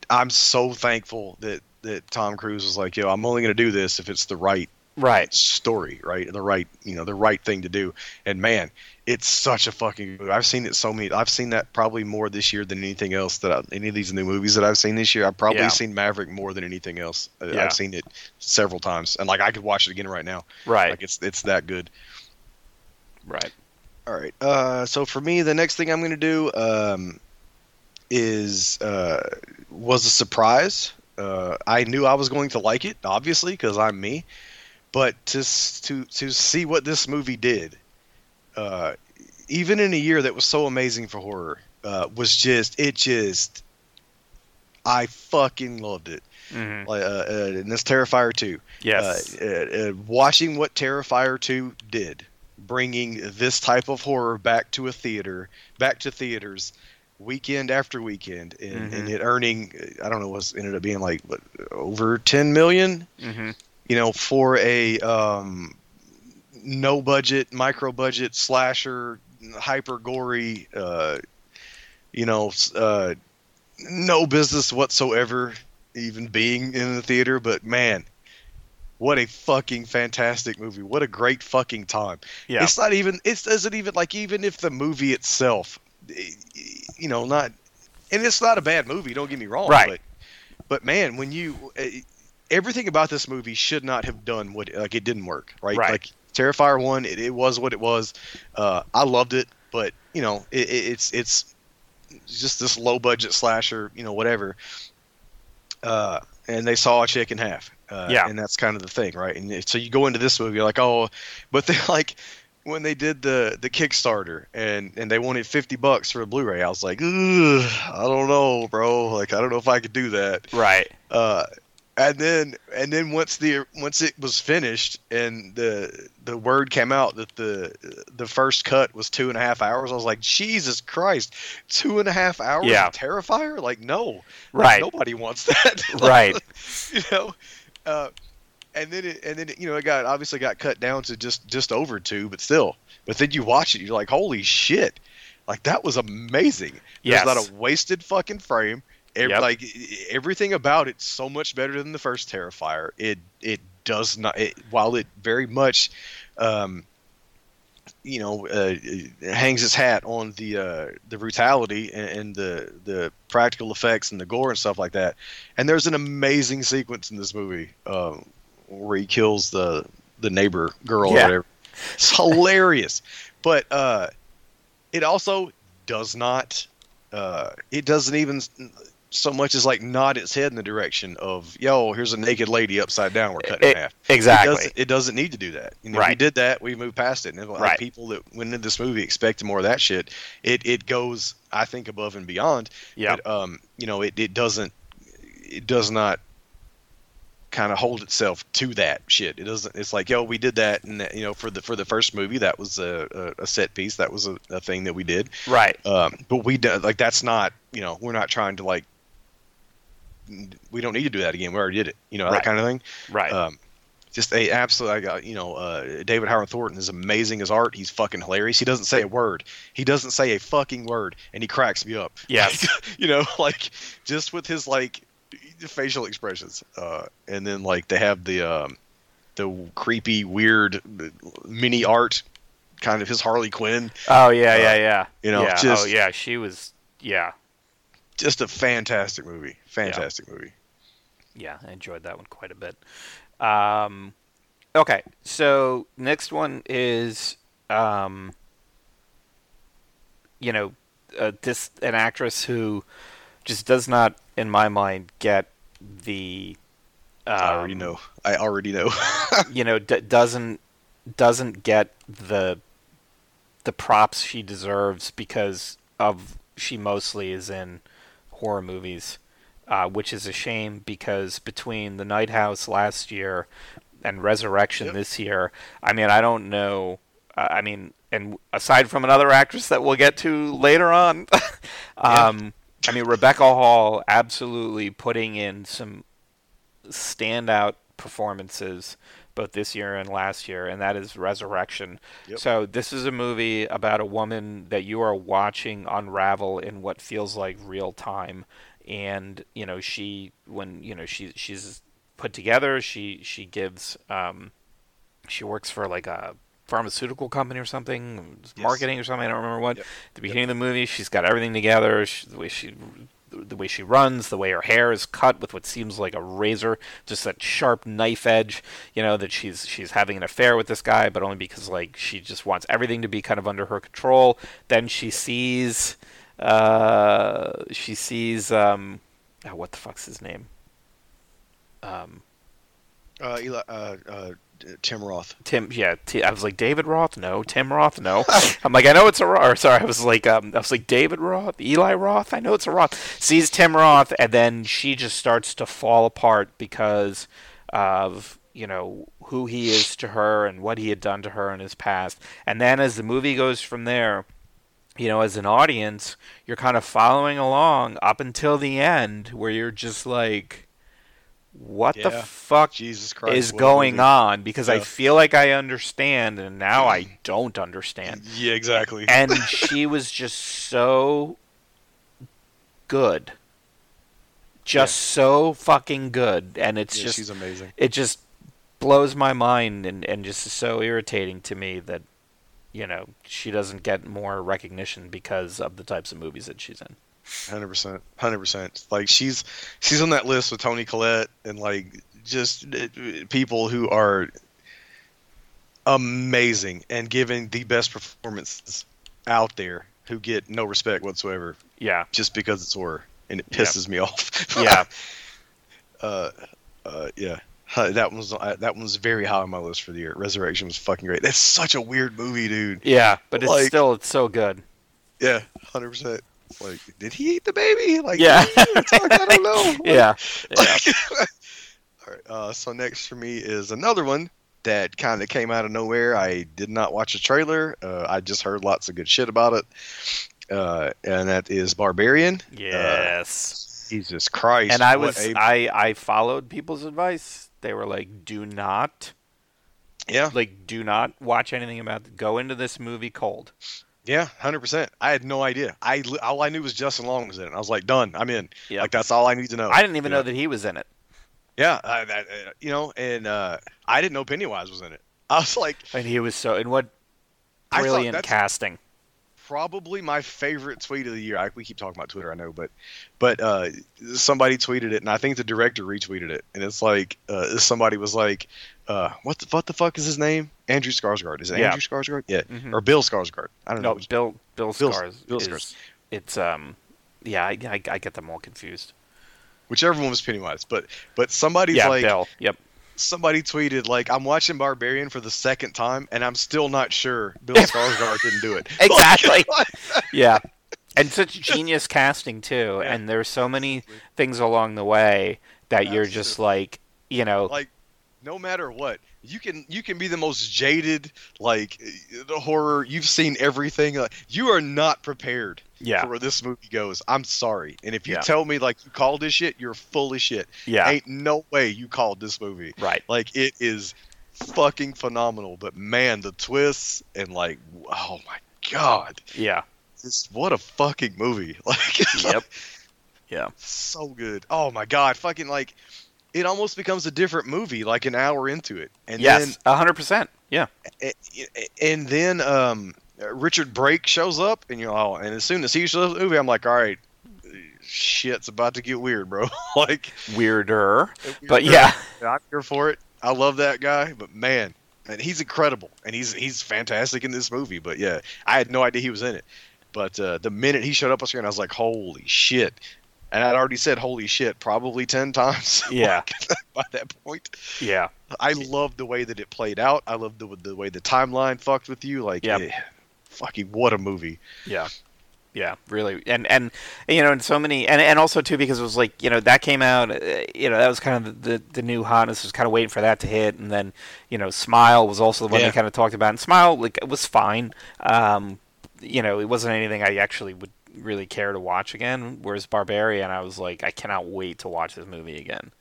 I'm so thankful that that Tom Cruise was like, yo, I'm only gonna do this if it's the right right. story, right? The right, you know, the right thing to do. And man, it's such a fucking. movie. I've seen it so many. I've seen that probably more this year than anything else that I, any of these new movies that I've seen this year. I've probably Yeah. seen Maverick more than anything else. Yeah. I've seen it several times, and like I could watch it again right now. Right. Like it's it's that good. Right. All right. Uh, so for me, the next thing I'm going to do um, is uh, was a surprise. Uh, I knew I was going to like it, obviously, because I'm me. But to to to see what this movie did, uh, even in a year that was so amazing for horror, uh, was just it just I fucking loved it. hmm Like, uh, uh, and this Terrifier 2 Yes. uh, uh, uh, watching what Terrifier 2 did, bringing this type of horror back to a theater, back to theaters, weekend after weekend, and, and Mhm. it earning, I don't know, was ended up being like what, over 10 million, hmm you know, for a um, no budget, micro budget slasher, hyper gory, uh, you know, uh, no business whatsoever even being in the theater, but man, what a fucking fantastic movie. What a great fucking time. Yeah. It's not even it doesn't even like even if the movie itself you know, not and it's not a bad movie, don't get me wrong, Right. but but man, when you eh, everything about this movie should not have done what like it didn't work, right? Right. Like Terrifier 1, it, it was what it was. Uh I loved it, but you know, it, it, it's it's just this low budget slasher, you know, whatever. Uh, and they saw a chick in half. Uh, Yeah. And that's kind of the thing, right? And so you go into this movie, you're like, oh, <laughs> but they like when they did the the Kickstarter and and they wanted fifty bucks for a Blu-ray. I was like, I don't know, bro. Like I don't know if I could do that. Right. Uh, and then and then once the once it was finished and the the word came out that the the first cut was two and a half hours, I was like, Jesus Christ, two and a half hours Yeah. of Terrifier? Like no, Right. nobody wants that. <laughs> Right. you know, uh, and then it, and then it, you know it got obviously got cut down to just just over two, but still. But then you watch it, you're like, holy shit, like that was amazing. Yes. There's not a wasted fucking frame. Ev- Yep. Like everything about it's so much better than the first Terrifier. It it does not. It, while it very much um, you know, uh, hangs his hat on the uh, the brutality and, and the the practical effects and the gore and stuff like that. And there's an amazing sequence in this movie um, where he kills the the neighbor girl Yeah. or whatever. It's hilarious, <laughs> but uh, it also does not. Uh, it doesn't even so much as like nod its head in the direction of yo, here's a naked lady upside down. We're cutting in It- half. It exactly. doesn't, it doesn't need to do that. You know, If we did that, we moved past it. And like Right. people that went into this movie expected more of that shit, it, it goes, I think, above and beyond. Yeah. Um, you know, it, it doesn't, it does not kind of hold itself to that shit. It doesn't. It's like, yo, we did that, and that, you know, for the for the first movie, that was a, a, a set piece. That was a, a thing that we did. Right. Um, but we do, like that's not, you know, we're not trying to like. We don't need to do that again. We already did it. You know, Right. that kind of thing Right. um, just a absolute. I got you know, uh, David Howard Thornton is amazing as art. He's fucking hilarious. He doesn't say a word. He doesn't say a fucking word, and he cracks me up. <laughs> Yes. you know, like just with his like facial expressions, uh, and then like they have the um, the creepy, weird mini art, kind of his Harley Quinn. oh yeah, uh, yeah, yeah. you know, yeah. just- oh yeah, she was. Yeah, Just a fantastic movie. Fantastic movie. yeah. I enjoyed that one quite a bit. Um, okay, so next one is, um, you know, uh, this an actress who just does not, in my mind, get the. Um, I already know. I already know. <laughs> you know d- doesn't doesn't get the the props she deserves because of she mostly is in horror movies uh, which is a shame because between the Night House last year and Resurrection Yep. this year I mean I don't know uh, I mean and aside from another actress that we'll get to later on <laughs> um, I mean Rebecca Hall absolutely putting in some standout performances both this year and last year, and that is Resurrection. Yep. So this is a movie about a woman that you are watching unravel in what feels like real time, and you know she when you know she she's put together, she she gives um, she works for like a pharmaceutical company or something, marketing or something. I don't remember what. Yep. At the beginning of the movie, she's got everything together. She, she the way she runs, the way her hair is cut with what seems like a razor, just that sharp knife edge, you know, that she's she's having an affair with this guy, but only because like she just wants everything to be kind of under her control. Then she sees uh she sees um oh, what the fuck's his name? Um uh, Eli, uh, uh, Tim Roth. Tim, yeah, T- I was like David Roth, no, Tim Roth, no. <laughs> I'm like, I know it's a Roth. Sorry, I was like, um, I was like David Roth, Eli Roth. I know it's a Roth. Sees Tim Roth, and then she just starts to fall apart because of you know who he is to her and what he had done to her in his past. And then as the movie goes from there, you know, as an audience, you're kind of following along up until the end, where you're just like. What the fuck Jesus Christ. is going on because I feel like I understand and now I <clears throat> don't understand. Yeah, exactly. And <laughs> she was just so good. Just so fucking good and it's yeah, just she's amazing. it just blows my mind and and just is so irritating to me that you know, she doesn't get more recognition because of the types of movies that she's in. Hundred percent, hundred percent. Like she's she's on that list with Toni Collette and like just uh, people who are amazing and giving the best performances out there who get no respect whatsoever Yeah. just because it's horror and it Yeah. pisses me <laughs> off. Yeah. <laughs> uh, uh, yeah. Huh, That was uh, that one was very high on my list for the year. Resurrection was fucking great. That's such a weird movie, dude. Yeah, but it's Like- still it's so good. Yeah, hundred percent. Like, did he eat the baby? Like, Yeah. <laughs> I don't know. <laughs> Like, Yeah. Yeah. <laughs> All right. Uh, so next for me is another one that kind of came out of nowhere. I did not watch a trailer. Uh, I just heard lots of good shit about it. Uh, and that is Barbarian. Yes. Jesus Christ! and I was a- I I followed people's advice. They were like, "Do not yeah, like do not watch anything about it. Go into this movie cold." Yeah, hundred percent. I had no idea. I all I knew was Justin Long was in it. I was like, done. I'm in. Yep. Like that's all I need to know. I didn't even know that he was in it. Yeah, I, I, uh, you know, and uh, I didn't know Pennywise was in it. <laughs> I was like, And he was so and what brilliant casting. probably my favorite tweet of the year. I, we keep talking about Twitter, I know, but but uh, somebody tweeted it, and I think the director retweeted it, and it's like uh, somebody was like, uh, "What the what the fuck is his name? Andrew Skarsgård? Is it Yeah. Andrew Skarsgård? Yeah, Mhm. or Bill Skarsgård? I don't know. No, which- Bill Bill Bill- Scars. Bill is- Skarsgård. It's um, yeah, I, I, I get them all confused. whichever one was Pennywise, but but somebody's yeah, like Bill. Yep. somebody tweeted like I'm watching Barbarian for the second time, and I'm still not sure Bill <laughs> Skarsgård didn't do it. <laughs> Exactly. <laughs> Yeah. And such genius casting too. Yeah. And there's so many things along the way that you're just like, you know, like no matter what you can you can be the most jaded like the horror you've seen everything like, you are not prepared yeah, for where this movie goes. I'm sorry. And if you Yeah. tell me like you called this shit you're full of shit. Yeah, ain't no way you called this movie. Right. like it is fucking phenomenal. But man the twists and like oh my god. Yeah. this what a fucking movie. <laughs> Like Yep. <laughs> Yeah. so good. Oh my god. Fucking like it almost becomes a different movie like an hour into it and then yes. A hundred percent. Yeah. And then um, Richard Brake shows up, and you know, and as soon as he shows up in the movie, I'm like, all right, shit's about to get weird, bro. <laughs> like, Weirder. But yeah. I'm here for it. I love that guy, but man, and he's incredible, and he's he's fantastic in this movie. But yeah, I had no idea he was in it. But uh, the minute he showed up on screen, I was like, holy shit. And I'd already said "holy shit" probably ten times. <laughs> Yeah. <laughs> by that point, Yeah. I loved the way that it played out. I loved the the way the timeline fucked with you. Like, Yep. eh, fucking what a movie. Yeah. Yeah, really, and and you know, and so many, and and also too because it was like you know that came out, uh, you know, that was kind of the the, the new hotness was kind of waiting for that to hit, and then you know, Smile was also the one Yeah. they kind of talked about, and Smile like it was fine, um, you know, it wasn't anything I actually would really care to watch again. Whereas Barbarian, I was like, I cannot wait to watch this movie again.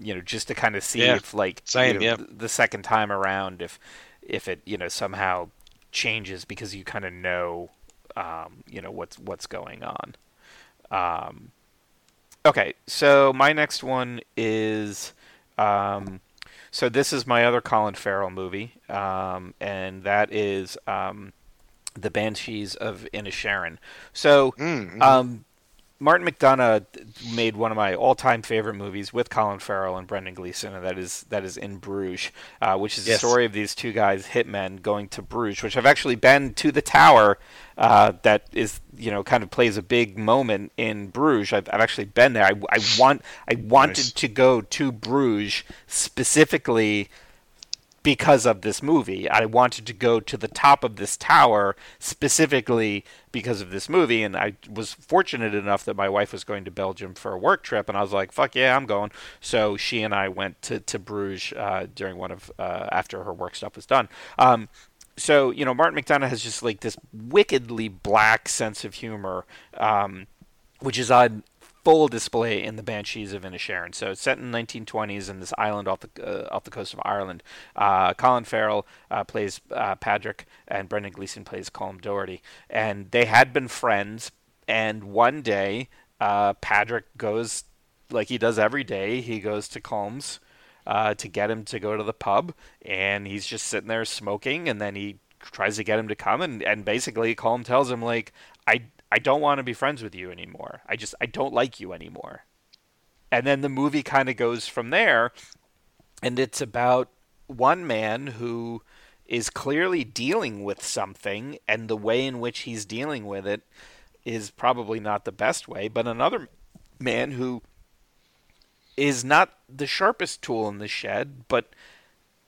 You know, just to kind of see Yeah. if like you know, yeah. the second time around, if if it you know somehow changes because you kind of know um, you know what's what's going on. Um, okay, so my next one is um, so this is my other Colin Farrell movie, um, and that is um, the Banshees of Inisherin. So Mm, mhm. um, Martin McDonagh made one of my all-time favorite movies with Colin Farrell and Brendan Gleeson, and that is that is In Bruges, uh, which is the Yes. story of these two guys, hitmen, going to Bruges, which I've actually been to the tower. Uh, that is, you know, kind of plays a big moment in Bruges. I've, I've actually been there. I, I want I wanted Nice. to go to Bruges specifically because of this movie. I wanted to go to the top of this tower specifically because of this movie, and I was fortunate enough that my wife was going to Belgium for a work trip, and I was like, "Fuck yeah, I'm going." So she and I went to to Bruges uh, during one of uh, after her work stuff was done. Um, so you know, Martin McDonagh has just like this wickedly black sense of humor. Um, which is on full display in the Banshees of Inisherin. So it's set in the 1920s in this island off the uh, off the coast of Ireland. Uh, Colin Farrell uh, plays uh, Patrick, and Brendan Gleeson plays Colm Doherty, and they had been friends. And one day, uh, Patrick goes like he does every day. He goes to Colm's uh, to get him to go to the pub, and he's just sitting there smoking, and then he tries to get him to come, and, and basically Colm tells him like, I I don't want to be friends with you anymore. I just I don't like you anymore. And then the movie kind of goes from there, and it's about one man who is clearly dealing with something, and the way in which he's dealing with it is probably not the best way, but another man who is not the sharpest tool in the shed, but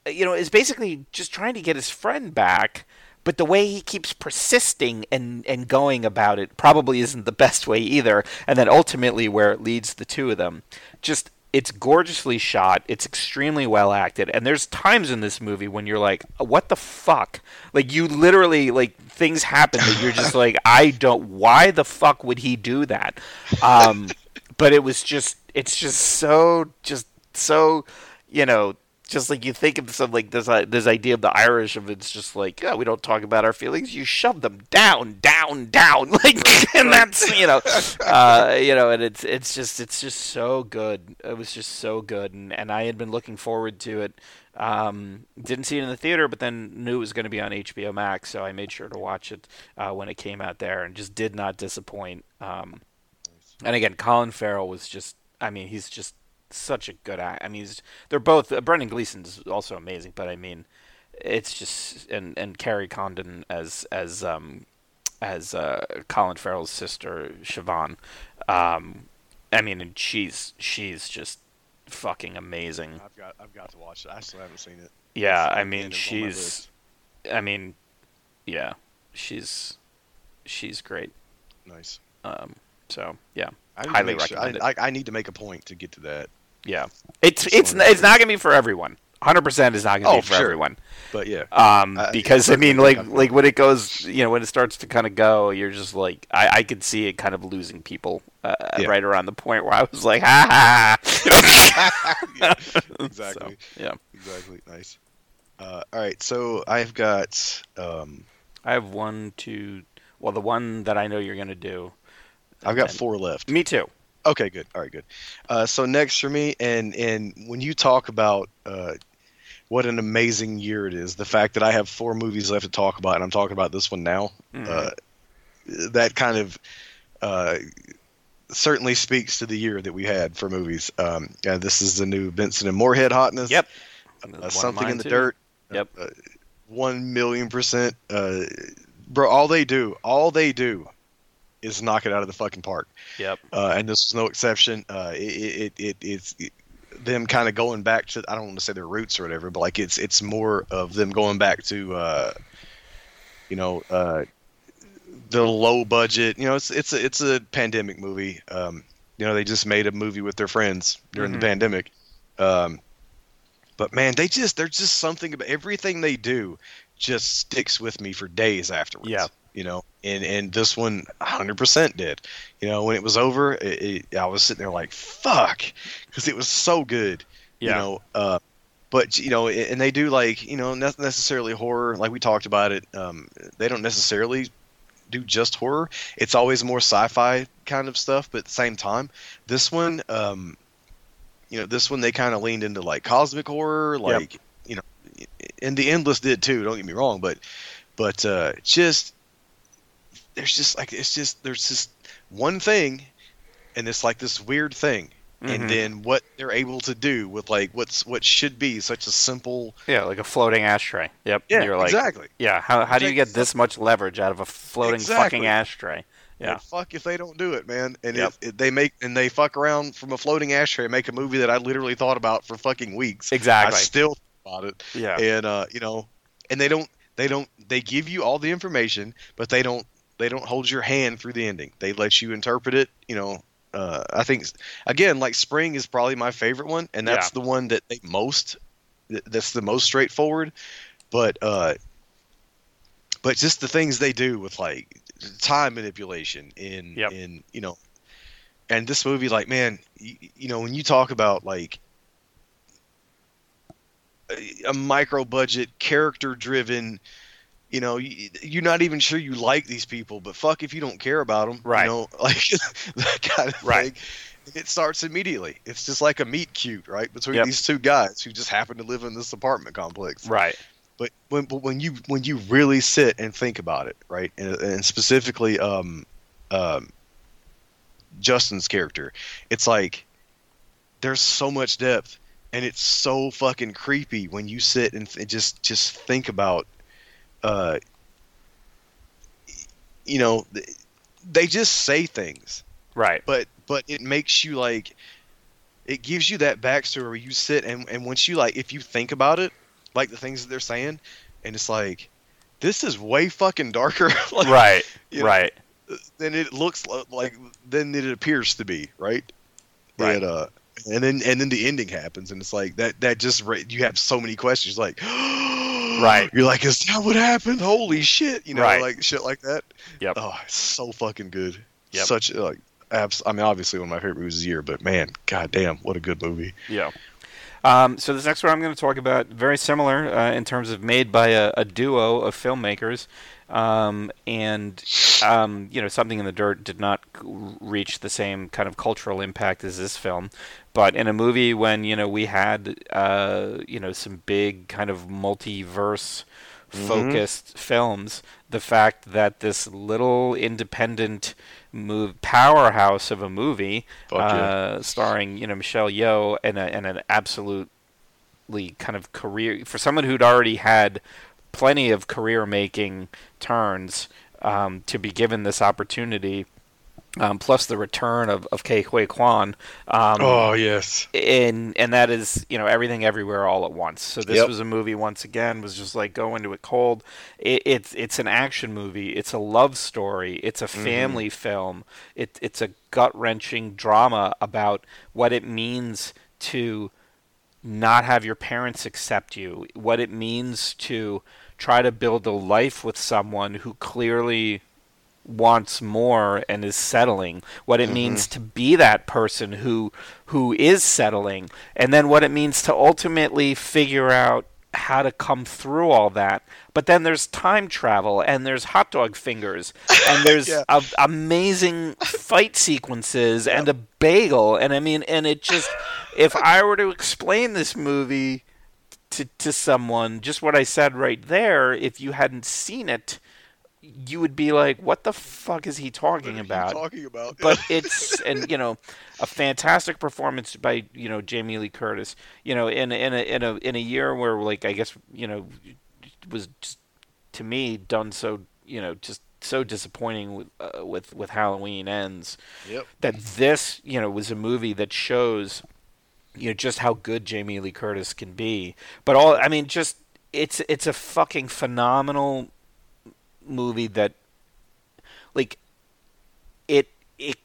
you know, is basically just trying to get his friend back. But the way he keeps persisting and, and going about it probably isn't the best way either. And then ultimately, where it leads the two of them, just it's gorgeously shot. It's extremely well acted. And there's times in this movie when you're like, what the fuck? Like, you literally, like, things happen that you're just <laughs> like, I don't, why the fuck would he do that? Um, but it was just, it's just so, just so, you know, just like you think of some like this uh, this idea of the Irish of it's just like yeah we don't talk about our feelings. You shove them down down down <laughs> like <laughs> and that's you know uh, you know and it's it's just it's just so good. It was just so good and, and I had been looking forward to it. Um, didn't see it in the theater but then knew it was going to be on HBO Max so I made sure to watch it uh, when it came out there and just did not disappoint. Um, and again Colin Farrell was just I mean he's just such a good act. I mean, they're both. Uh, Brendan Gleeson's also amazing, but I mean, it's just and and Kerry Condon as as um as uh, Colin Farrell's sister Siobhan. Um, I mean, and she's she's just fucking amazing. I've got I've got to watch it. I still haven't seen it. Yeah, I mean, it's on my she's. I mean, yeah, she's she's great. Nice. Um, so yeah, I Highly sure- recommend I, I, I need to make a point to get to that. Yeah. It's it's it's not gonna be for everyone. Hundred percent is not gonna Oh, be for sure. everyone. But yeah, Um, Uh, because I mean, like, like when it goes, you know, when it starts to kind of go, you're just like, I, I could see it kind of losing people uh, Yeah. right around the point where I was like, ha ha. <laughs> <laughs> Yeah, So, exactly. yeah, Exactly. Nice. Uh, all right, so I've got um, I have one, two. Well, the one that I know you're gonna do. I've got four left. Me too. Okay, good. All right, good. Uh, so next for me, and and when you talk about uh, what an amazing year it is, the fact that I have four movies left to talk about, and I'm talking about this one now, Mhm. uh, that kind of uh, certainly speaks to the year that we had for movies. Um, yeah, this is the new Benson and Moorhead hotness. Yep. Uh, something in the too. dirt. Yep. Uh, one million percent. Uh, bro, all they do, all they do, is knock it out of the fucking park Yep. uh, and this is no exception. Uh, it, it, it it's them kind of going back to I don't want to say their roots or whatever, but like it's it's more of them going back to uh, you know uh, the low budget. You know, it's it's a, it's a pandemic movie. Um, you know, they just made a movie with their friends during Mhm. the pandemic. Um, but man, they just there's just something about everything they do just sticks with me for days afterwards. Yeah. You know, and and this one 100% did. You know, when it was over, it, it, I was sitting there like, fuck, because it was so good. Yeah. You know, uh, but you know, and they do like you know not necessarily horror, like we talked about it. Um, they don't necessarily do just horror. It's always more sci-fi kind of stuff, but at the same time, this one, um, you know, this one they kind of leaned into like cosmic horror, like you know, and the Endless did too. Don't get me wrong, but but uh, just there's just like it's just there's just one thing, and it's like this weird thing, Mhm. and then what they're able to do with like what's what should be such a simple yeah, like a floating ashtray. Yep. yeah You're like, exactly yeah. How how do you get this much leverage out of a floating Exactly. fucking ashtray? Yeah. And fuck if they don't do it, man. And Yep. if, if they make and they fuck around from a floating ashtray, and make a movie that I literally thought about for fucking weeks. Exactly. I still about it, yeah. and uh, you know, and they don't, they don't, they give you all the information, but they don't, they don't hold your hand through the ending. They let you interpret it. You know, uh, I think again, like Spring is probably my favorite one, and that's Yeah. the one that they most that's the most straightforward. But uh, but just the things they do with like time manipulation in Yep. in you know and this movie like man you, you know when you talk about like a, a micro budget character driven you know you, you're not even sure you like these people but fuck if you don't care about them Right. you know <laughs> like that kind of Right. thing it starts immediately it's just like a meet cute right between Yep. these two guys who just happen to live in this apartment complex Right. but when but when you when you really sit and think about it, right, and, and specifically um, um, Justin's character, it's like there's so much depth, and it's so fucking creepy when you sit and, and just just think about, uh, you know, they just say things, Right. but but it makes you like it gives you that backstory where you sit and, and once you like if you think about it like the things that they're saying and it's like this is way fucking darker <laughs> like, right. you know, Right. than it looks like than it appears to be right Right. and, uh, and then and then the ending happens and it's like that that just you have so many questions like <gasps> Right. you're like is that what happened holy shit you know Right. like shit like that Yep. oh it's so fucking good Yep. such like abs- I mean obviously one of my favorite movies of the year but man god damn what a good movie Yeah. Um, so this next one I'm going to talk about very similar uh, in terms of made by a, a duo of filmmakers, um, and um, you know something in the dirt did not reach the same kind of cultural impact as this film, but in a movie when you know we had uh, you know some big kind of multiverse focused mm-hmm. films, the fact that this little independent move powerhouse of a movie, uh, starring you know Michelle Yeoh and, a, and an absolutely kind of career for someone who'd already had plenty of career making turns um, to be given this opportunity um, plus the return of, of Ke Huy Quan. Um, oh yes, and and that is you know everything everywhere all at once. So this yep. was a movie once again was just like go into it cold. It, it's it's an action movie. It's a love story. It's a mm-hmm. family mm-hmm. film. It it's a gut wrenching drama about what it means to not have your parents accept you. What it means to try to build a life with someone who clearly wants more and is settling what it mm-hmm. means to be that person who who is settling and then what it means to ultimately figure out how to come through all that but then there's time travel and there's hot dog fingers and there's <laughs> yeah. a, amazing fight sequences yep. and a bagel and i mean and it just if i were to explain this movie to to someone just what i said right there if you hadn't seen it you would be like, "What the fuck is he talking about?" talking about, but <laughs> it's and you know, a fantastic performance by you know Jamie Lee Curtis. You know, in in a in a in a year where like I guess you know was just, to me done so you know just so disappointing with uh, with with Halloween ends. Yep. That this you know was a movie that shows you know just how good Jamie Lee Curtis can be. But all I mean, just it's it's a fucking phenomenal movie that like it it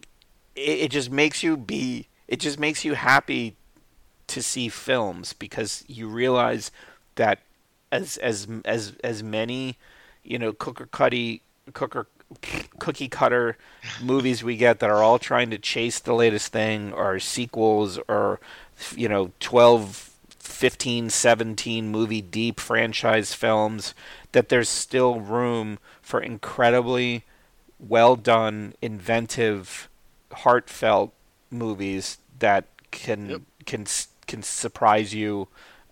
it just makes you be it just makes you happy to see films because you realize that as as as as many you know cooker cutty cooker cookie cutter movies we get that are all trying to chase the latest thing or sequels or you know 12 15 17 movie deep franchise films that there's still room for incredibly well done, inventive, heartfelt movies that can yep. can can surprise you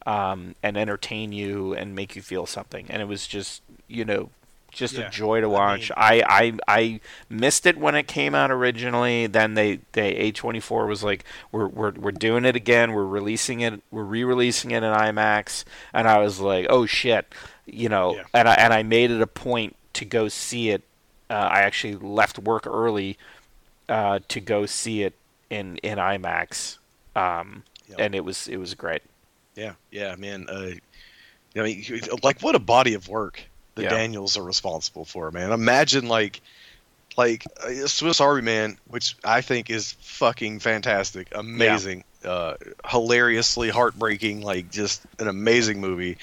um, and entertain you and make you feel something. And it was just you know just yeah. a joy to watch. I, mean, I, I I missed it when it came out originally. Then they they A24 was like we're we're we're doing it again. We're releasing it. We're re-releasing it in IMAX. And I was like, "Oh shit." You know, yeah. and I and I made it a point to go see it. Uh, I actually left work early uh, to go see it in in IMAX, um, yep. and it was it was great. Yeah, yeah, man. Uh, I mean, like what a body of work the yeah. Daniels are responsible for, man. Imagine like like uh, Swiss Army Man, which I think is fucking fantastic, amazing, yeah. uh, hilariously heartbreaking, like just an amazing movie.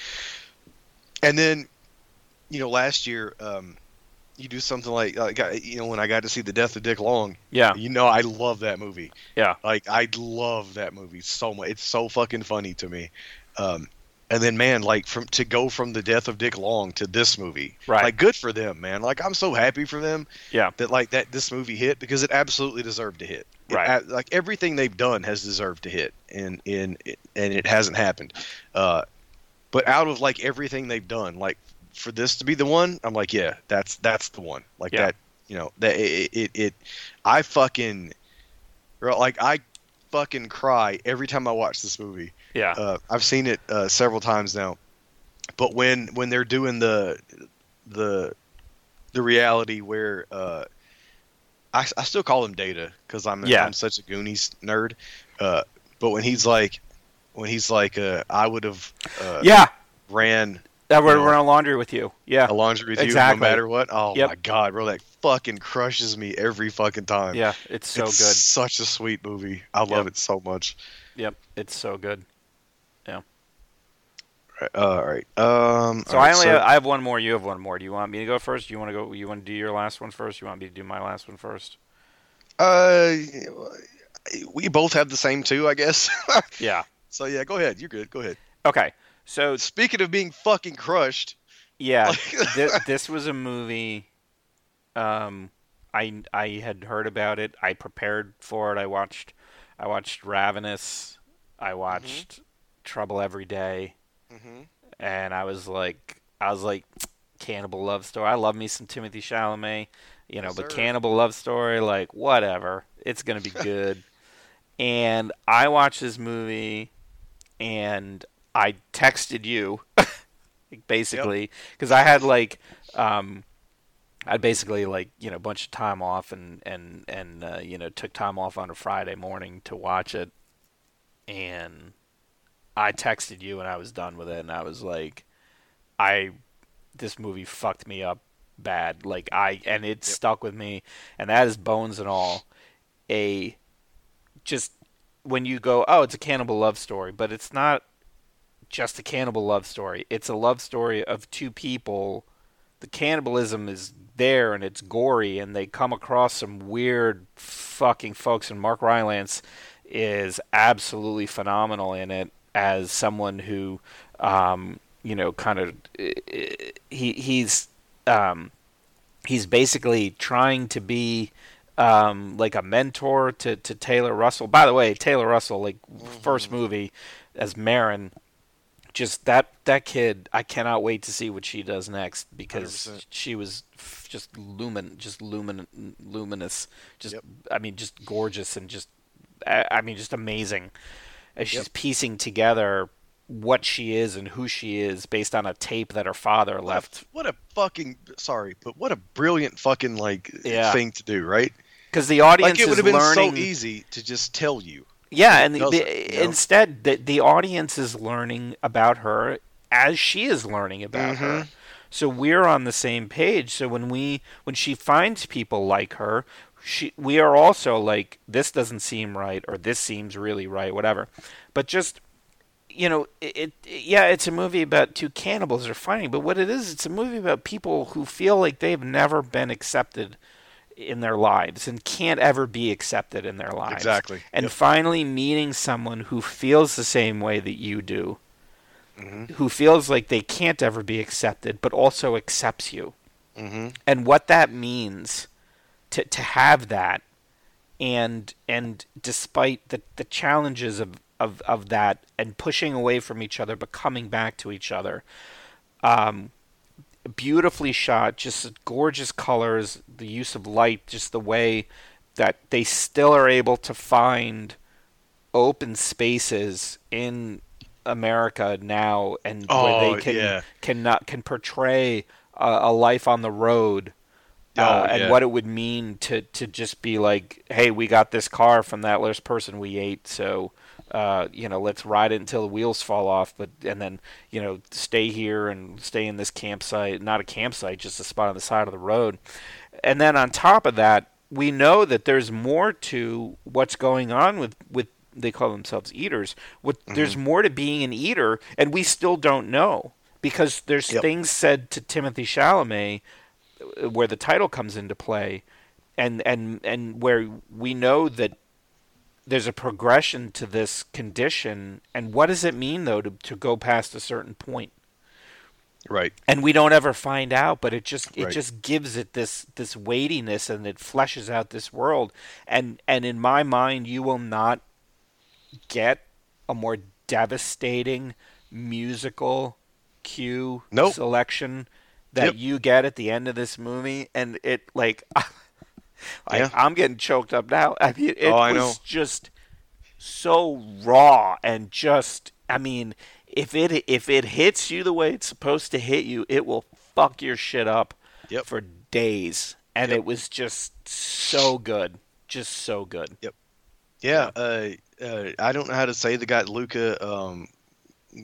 And then you know, last year, um, you do something like, like you know, when I got to see the death of Dick Long. Yeah. You know, I love that movie. Yeah. Like I love that movie so much. It's so fucking funny to me. Um, and then man, like from to go from the death of Dick Long to this movie, right? Like good for them, man. Like I'm so happy for them. Yeah. That like that this movie hit because it absolutely deserved to hit. Right. It, like everything they've done has deserved to hit, and in and it hasn't happened. Uh, but out of like everything they've done, like for this to be the one, I'm like, yeah, that's that's the one. Like yeah. that, you know, that it, it, it I fucking like I fucking cry every time I watch this movie. Yeah, uh, I've seen it uh, several times now. But when when they're doing the the the reality where uh, I, I still call him Data because I'm yeah. I'm such a Goonies nerd. Uh, but when he's like when he's like uh, I would have uh, yeah ran that we're, we're on laundry with you. Yeah. A laundry with exactly. you no matter what. Oh yep. my god, bro, that fucking crushes me every fucking time. Yeah, it's so it's good. Such a sweet movie. I love yep. it so much. Yep, it's so good. Yeah. Right, uh, all right. Um, so all right, I only so... have, I have one more. You have one more. Do you want me to go first? Do you want to go? You want to do your last one first? You want me to do my last one first? Uh, we both have the same two, I guess. <laughs> yeah. So yeah, go ahead. You're good. Go ahead. Okay, so Speaking of being fucking crushed, yeah, <laughs> this, this was a movie. Um, I I had heard about it. I prepared for it. I watched I watched Ravenous. I watched Trouble Every Day, mm-hmm. and I was like, I was like, Cannibal Love Story. I love me some Timothée Chalamet, you know, Yes, but sir. Cannibal Love Story, like whatever, it's gonna be <laughs> good. and I watched this movie, and I texted you, <laughs> basically, because I had like, um, I basically like you know a bunch of time off and and and uh, you know took time off on a Friday morning to watch it, and I texted you and I was done with it, and I was like, I this movie fucked me up bad, like I and it stuck with me, and that is bones and all, a just when you go, oh, it's a cannibal love story, but it's not just a cannibal love story. It's a love story of two people. The cannibalism is there and it's gory, and they come across some weird fucking folks. And Mark Rylance is absolutely phenomenal in it as someone who, um, you know, kind of he he's um, he's basically trying to be um, like a mentor to, to Taylor Russell. By the way, Taylor Russell, like first movie as Maren, just that that kid. I cannot wait to see what she does next because 100%. she was just lumin, just lumin, luminous. Just Yep. I mean, just gorgeous and just I, I mean, just amazing. As she's Yep. piecing together what she is and who she is based on a tape that her father What a- left What a fucking sorry, but what a brilliant fucking like Yeah. thing to do, right? because the audience Like it would have been learning. so easy to just tell you. Yeah, and the, the, instead, the, the audience is learning about her as she is learning about her. Mhm. So we're on the same page. So when we when she finds people like her, she we are also like this doesn't seem right or this seems really right, whatever. But just you know, it, it yeah, it's a movie about two cannibals are fighting, but what it is, it's a movie about people who feel like they've never been accepted in their lives and can't ever be accepted in their lives. Exactly. And Yep. finally meeting someone who feels the same way that you do, Mhm. who feels like they can't ever be accepted, but also accepts you. Mm-hmm. And what that means to to have that and and despite the, the challenges of, of, of that and pushing away from each other but coming back to each other. Um beautifully shot, just gorgeous colors, the use of light, just the way that they still are able to find open spaces in America now, and where Oh, they can yeah. can not can portray a, a life on the road. uh, Oh, and yeah. what it would mean to, to just be like, hey, we got this car from that last person we ate, so uh, you know, let's ride it until the wheels fall off, but and then you know, stay here and stay in this campsite, not a campsite, just a spot on the side of the road. And then on top of that, we know that there's more to what's going on with with they call themselves eaters. What there's more to being an eater, and we still don't know because there's Yep. things said to Timothée Chalamet uh, where the title comes into play, and and and where we know that there's a progression to this condition, and what does it mean though to to go past a certain point? Right. and we don't ever find out but it just it Right. just gives it this this weightiness and it fleshes out this world and and in my mind you will not get a more devastating musical cue Nope. selection that Yep. you get at the end of this movie and it like <laughs> I, Yeah. I'm getting choked up now. I mean, it Oh, I was know. just so raw and just. I mean, if it if it hits you the way it's supposed to hit you, it will fuck your shit up Yep. for days. And Yep. it was just so good, just so good. Yep. Yeah. Uh, uh, I don't know how to say the guy Luca um,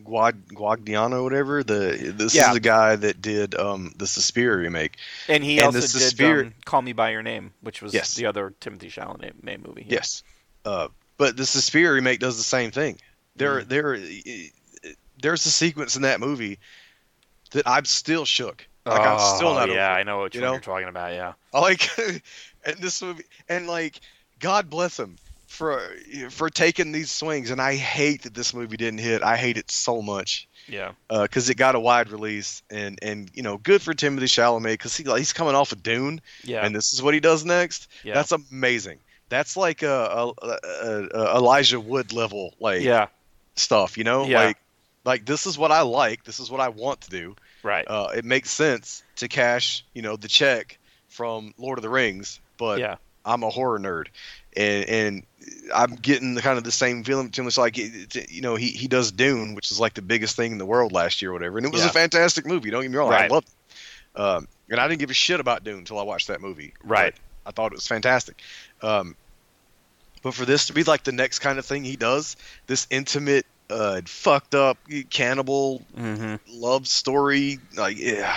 Guad- Guadagnino, whatever. The this Yeah. is the guy that did um, the Suspiria remake. And he And also did um, "Call Me by Your Name," which was Yes. the other Timothée Chalamet movie. Yes. Uh, but the Suspiria remake does the same thing. There, Mm. there, there's a sequence in that movie that I'm still shook. Like I'm still Oh, not. Yeah, over I know what you know? you're talking about. Yeah. <laughs> Like, <laughs> and this movie, and like, God bless him. For for taking these swings, and I hate that this movie didn't hit. I hate it so much Yeah. because it got a wide release, and and you know, good for Timothée Chalamet because he he's coming off of Dune, Yeah. and this is what he does next. yeah. That's amazing. That's like a, a, a, a Elijah Wood level like yeah. stuff, you know? Yeah. Like like this is what I like. This is what I want to do. Right. Uh, it makes sense to cash, you know, the check from Lord of the Rings, but yeah. I'm a horror nerd, and and I'm getting kind of the same feeling to him. It's like you know he he does Dune, which is like the biggest thing in the world last year or whatever, and it was Yeah. a fantastic movie. Don't get me wrong, Right. I loved it. Um, and I didn't give a shit about Dune until I watched that movie. Right. I thought it was fantastic. Um, but for this to be like the next kind of thing he does, this intimate, uh, fucked up cannibal Mm-hmm. love story. Like, yeah,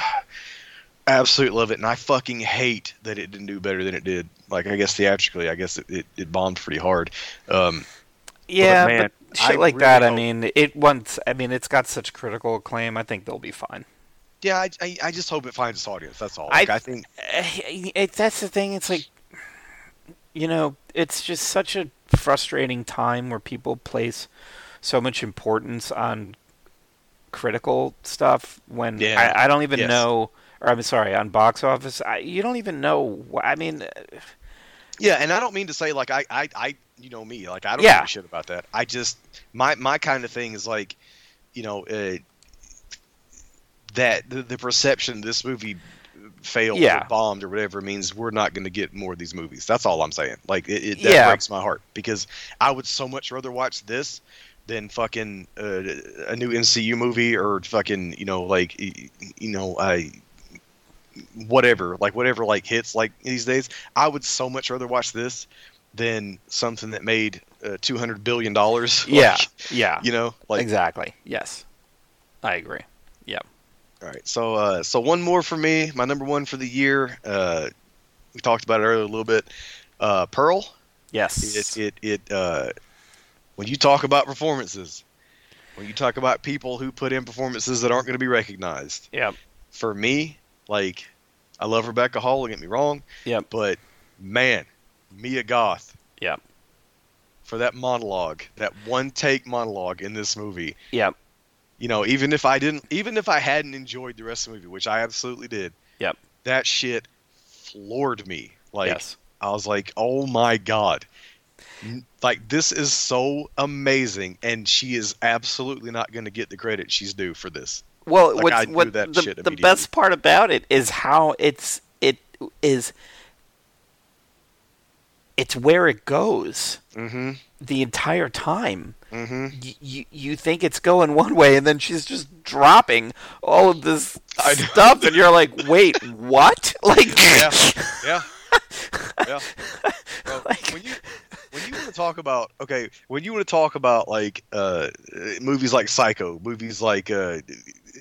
absolutely love it. And I fucking hate that it didn't do better than it did. Like, I guess theatrically, I guess it, it, it bombed pretty hard. Um, Yeah, man, but shit I like really that. I mean, it once. I mean, it's got such critical acclaim. I think they'll be fine. yeah, I, I, I just hope it finds its audience. That's all. I- Like, I, think, Eh, <sighs> It, that's the thing. It's like, you know, it's just such a frustrating time where people place so much importance on critical stuff when Yeah. I, I don't even Yes. know. Or I'm sorry, on box office, I, you don't even know. I mean, yeah, and I don't mean to say like I, I, I you know me, like I don't Yeah. give a shit about that. I just my my kind of thing is like, you know, uh, that the, the perception this movie failed Yeah. or bombed or whatever means we're not going to get more of these movies. That's all I'm saying. Like it, it that Yeah. breaks my heart because I would so much rather watch this than fucking uh, a new MCU movie or fucking you know like you know I whatever like whatever like hits like these days. I would so much rather watch this than something that made uh, 200 billion dollars. <laughs> yeah, yeah, you know like exactly. Yes, I agree. Yeah. All right, so uh, so one more for me. My number one for the year. Uh, we talked about it earlier a little bit. Uh, Pearl. Yes, It it it. Uh, when you talk about performances, when you talk about people who put in performances that aren't going to be recognized, Yeah. for me, like I love Rebecca Hall. Don't get me wrong. Yep. But man, Mia Goth. Yeah. For that monologue, that one take monologue in this movie, Yeah. you know, even if I didn't, even if I hadn't enjoyed the rest of the movie, which I absolutely did. Yep. That shit floored me. Like yes. I was like, oh my god, like this is so amazing, and she is absolutely not going to get the credit she's due for this. Well, Like, what's, what the, the best part about it is how it's it is it's where it goes Mm-hmm. the entire time. Mm-hmm. Y- you you think it's going one way, and then she's just dropping all of this stuff, <laughs> and you're like, "Wait, what?" <laughs> Like, Yeah. Yeah. <laughs> Yeah. Bro, Like- when you when you want to talk about okay, when you want to talk about like uh movies like Psycho, movies like uh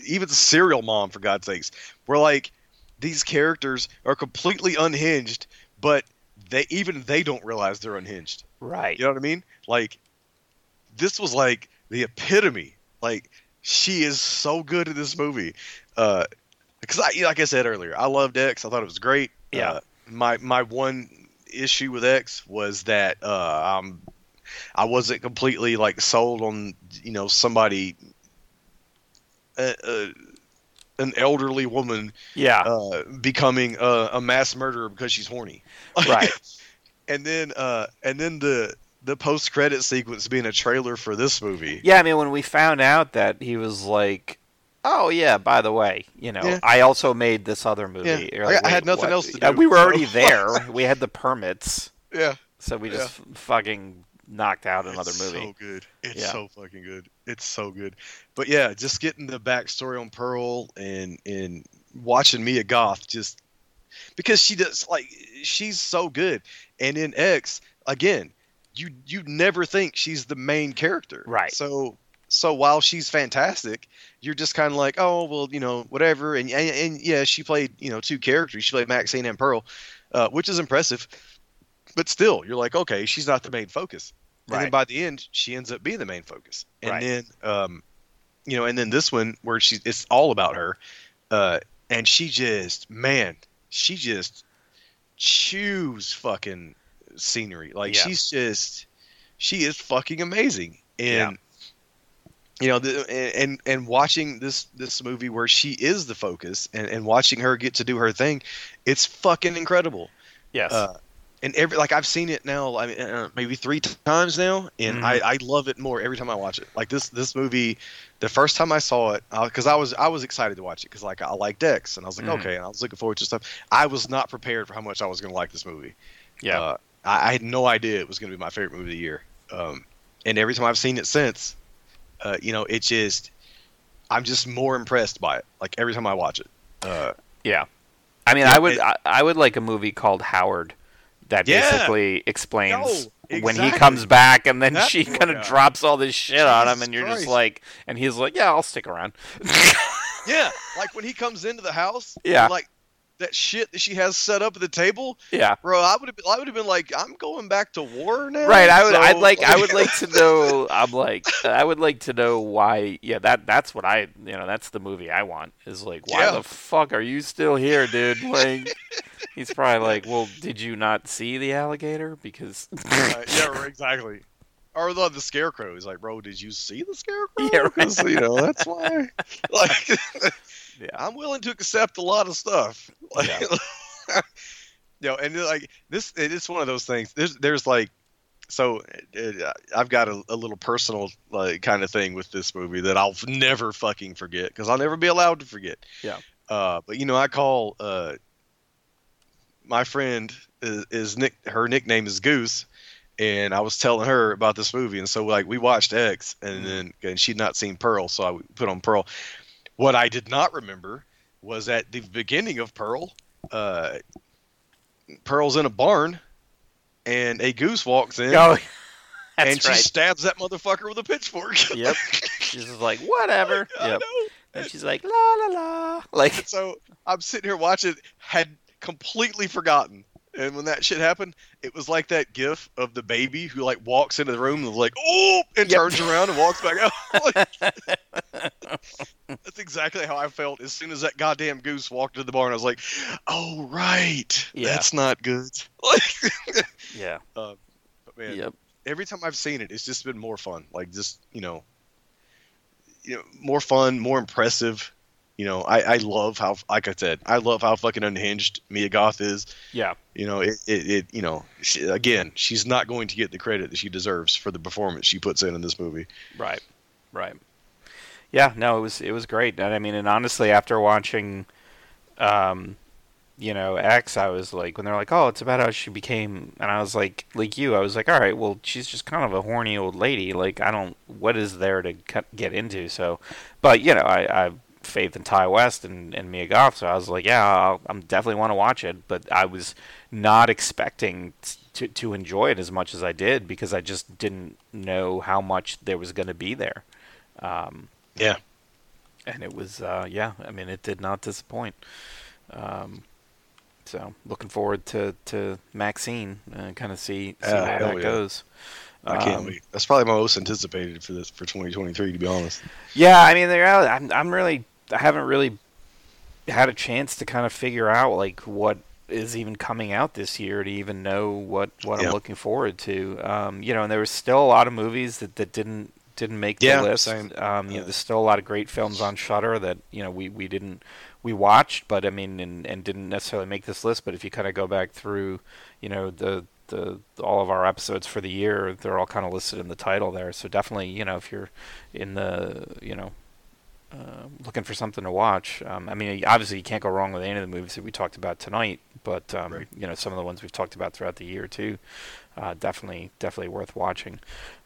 even Serial Mom for God's sakes, where like these characters are completely unhinged, but they even they don't realize they're unhinged. right? You know what I mean? Like this was like the epitome. Like she is so good in this movie. Uh because I like I said earlier, I loved X. I thought it was great. Yeah. Uh, my my one issue with X was that uh um I wasn't completely like sold on you know somebody uh, uh, an elderly woman Yeah, uh, becoming a, a mass murderer because she's horny. <laughs> Right. and then uh, and then the the post credit sequence being a trailer for this movie. yeah. I mean, when we found out that he was like. Oh yeah! By the way, you know, Yeah. I also made this other movie. Yeah. You're I- I had nothing what?" else to Yeah, do, uh, we were so- already <laughs> there. we had the permits, Yeah, so we just f- fucking knocked out another it's movie. so good. It's Yeah. so fucking good. It's so good. But yeah, just getting the backstory on Pearl and and watching Mia Goth just because she does like she's so good. And in X again, you you never think she's the main character. Right. So so while she's fantastic, you're just kind of like, oh well, you know, whatever. And, and and yeah, she played you know two characters. She played Maxine and Pearl, uh, which is impressive. But still, you're like, okay, she's not the main focus. And then by the end, she ends up being the main focus. And Right. then, um, you know, and then this one where she it's all about her, uh, and she just man, she just chews fucking scenery. Like Yeah. she's just she is fucking amazing. And you know, the, and and watching this this movie where she is the focus, and, and watching her get to do her thing, it's fucking incredible. Yes. Uh, and every like I've seen it now, I mean, uh, maybe three times now, and Mhm. I, I love it more every time I watch it. Like this this movie, the first time I saw it, because I was I was excited to watch it because like I like Dex, and I was like Mhm. okay, and I was looking forward to stuff. I was not prepared for how much I was going to like this movie. yeah. Uh, I, I had no idea it was going to be my favorite movie of the year. Um, and every time I've seen it since, uh, you know, it just I'm just more impressed by it. Like every time I watch it. Uh, Yeah. I mean, Yeah, I would it- I, I would like a movie called Howard that Yeah. basically explains No, when he comes back and then That's she kind of drops all this shit on him and you're just like and he's like, "Yeah, I'll stick around." <laughs> yeah, like when he comes into the house, Yeah. like that shit that she has set up at the table, yeah. bro. I would have I would have been like, I'm going back to war now. Right, I would So, I'd like I would like to <laughs> know I'm like I would like to know why yeah, that that's what I you know, that's the movie I want. Is like why Yeah. the fuck are you still here, dude? Like he's probably like, "Well, did you not see the alligator?" Because Uh, yeah, exactly. Or the, the scarecrow. He's like, bro, did you see the scarecrow? Yeah, right. you know that's why. <laughs> Like, <laughs> Yeah. I'm willing to accept a lot of stuff. Like, Yeah. <laughs> you know, and like this, it's one of those things. There's, there's like, so uh, I've got a, a little personal like kind of thing with this movie that I'll never fucking forget because I'll never be allowed to forget. Yeah. Uh, but you know, I call uh, my friend is, is Nick. Her nickname is Goose, and I was telling her about this movie, and so like we watched X, and then and she'd not seen Pearl, so I put on Pearl. What I did not remember was at the beginning of Pearl, uh, Pearl's in a barn, and a goose walks in, Oh, <laughs> and she right. stabs that motherfucker with a pitchfork. <laughs> Yep. She's just like, whatever. <laughs> I Yep. And she's like, la la la. Like, So I'm sitting here watching, had completely forgotten. And when that shit happened, it was like that gif of the baby who like walks into the room and is like, oh, and Yep. turns around and walks back out. <laughs> Like, <laughs> that's exactly how I felt as soon as that goddamn goose walked into the barn. I was like, oh right, Yeah. that's not good. Like, <laughs> yeah. Um, but man, Yep. every time I've seen it, it's just been more fun. Like just you know, you know, more fun, more impressive. You know, I, I love how, like I said, I love how fucking unhinged Mia Goth is. Yeah. You know, it, it, it you know, she, again, she's not going to get the credit that she deserves for the performance she puts in in this movie. Right. Right. Yeah, no, it was it was great. And I mean, and honestly, after watching, um, you know, X, I was like, when they're like, "Oh, it's about how she became," and I was like, like you, I was like, "All right, well, she's just kind of a horny old lady. Like, I don't, what is there to cut, get into?" So, but you know, I, I faith in Ti West and and Mia Goth, so I was like, "Yeah, I'll, I'm definitely want to watch it." But I was not expecting to to enjoy it as much as I did because I just didn't know how much there was going to be there. Um, Yeah. and it was uh, yeah i mean it did not disappoint um, so looking forward to to maxine and kind of see see Ah, how that yeah. goes I can't Um, wait. That's probably my most anticipated for this for 2023, to be honest. yeah i mean they're out I'm, I'm really i haven't really had a chance to kind of figure out like what is even coming out this year to even know what what Yeah. i'm looking forward to um, you know and there was still a lot of movies that that didn't didn't make the Yeah, list same. um, you know there's still a lot of great films on Shudder that you know we, we didn't we watched, but I mean, and, and didn't necessarily make this list. But if you kind of go back through, you know, the the all of our episodes for the year, they're all kind of listed in the title there. So definitely, you know, if you're in the, you know. Uh, looking for something to watch. Um, I mean, obviously you can't go wrong with any of the movies that we talked about tonight, but um, Right. you know some of the ones we've talked about throughout the year too. Uh, definitely, definitely worth watching.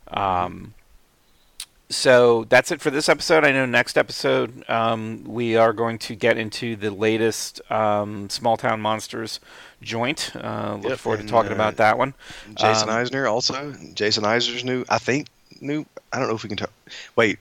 Um, so that's it for this episode. I know next episode um, we are going to get into the latest um, Small Town Monsters joint. Uh, look Yep, forward to talking uh, about that one. Jason Um, Eisener also. Jason Eisener's new. I think new. I don't know if we can talk. Wait.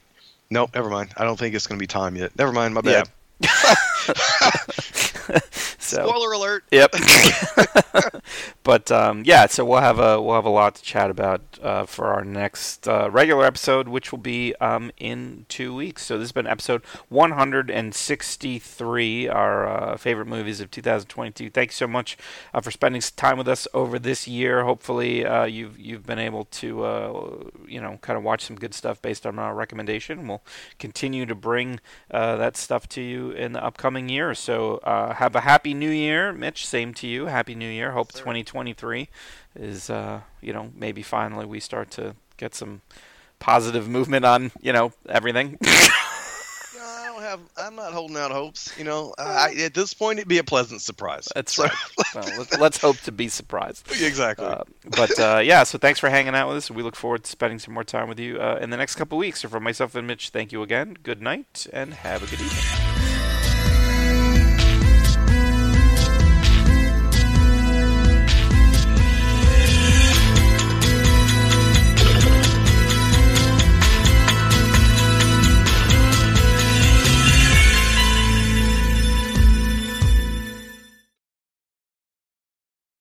Nope. Never mind. I don't think it's going to be time yet. Never mind. My bad. <laughs> <laughs> <laughs> So- Spoiler alert. Yep. <laughs> <laughs> but um, yeah, so we'll have a we'll have a lot to chat about uh, for our next uh, regular episode, which will be um, in two weeks. So this has been episode 163, our uh, favorite movies of 2022. Thanks so much uh, for spending time with us over this year. Hopefully, uh, you've you've been able to uh, you know kind of watch some good stuff based on our recommendation. We'll continue to bring uh, that stuff to you in the upcoming year. So uh, have a happy new year, Mitch. Same to you. Happy New Year. Hope 2023 is uh, you know maybe finally we start to get some positive movement on you know everything. <laughs> No, I don't have. I'm not holding out hopes. You know, I, at this point, it'd be a pleasant surprise. That's So- right. <laughs> well, let's, let's hope to be surprised. exactly. Uh, but uh, yeah, so thanks for hanging out with us. We look forward to spending some more time with you uh, in the next couple weeks. So for myself and Mitch, thank you again. Good night and have a good evening.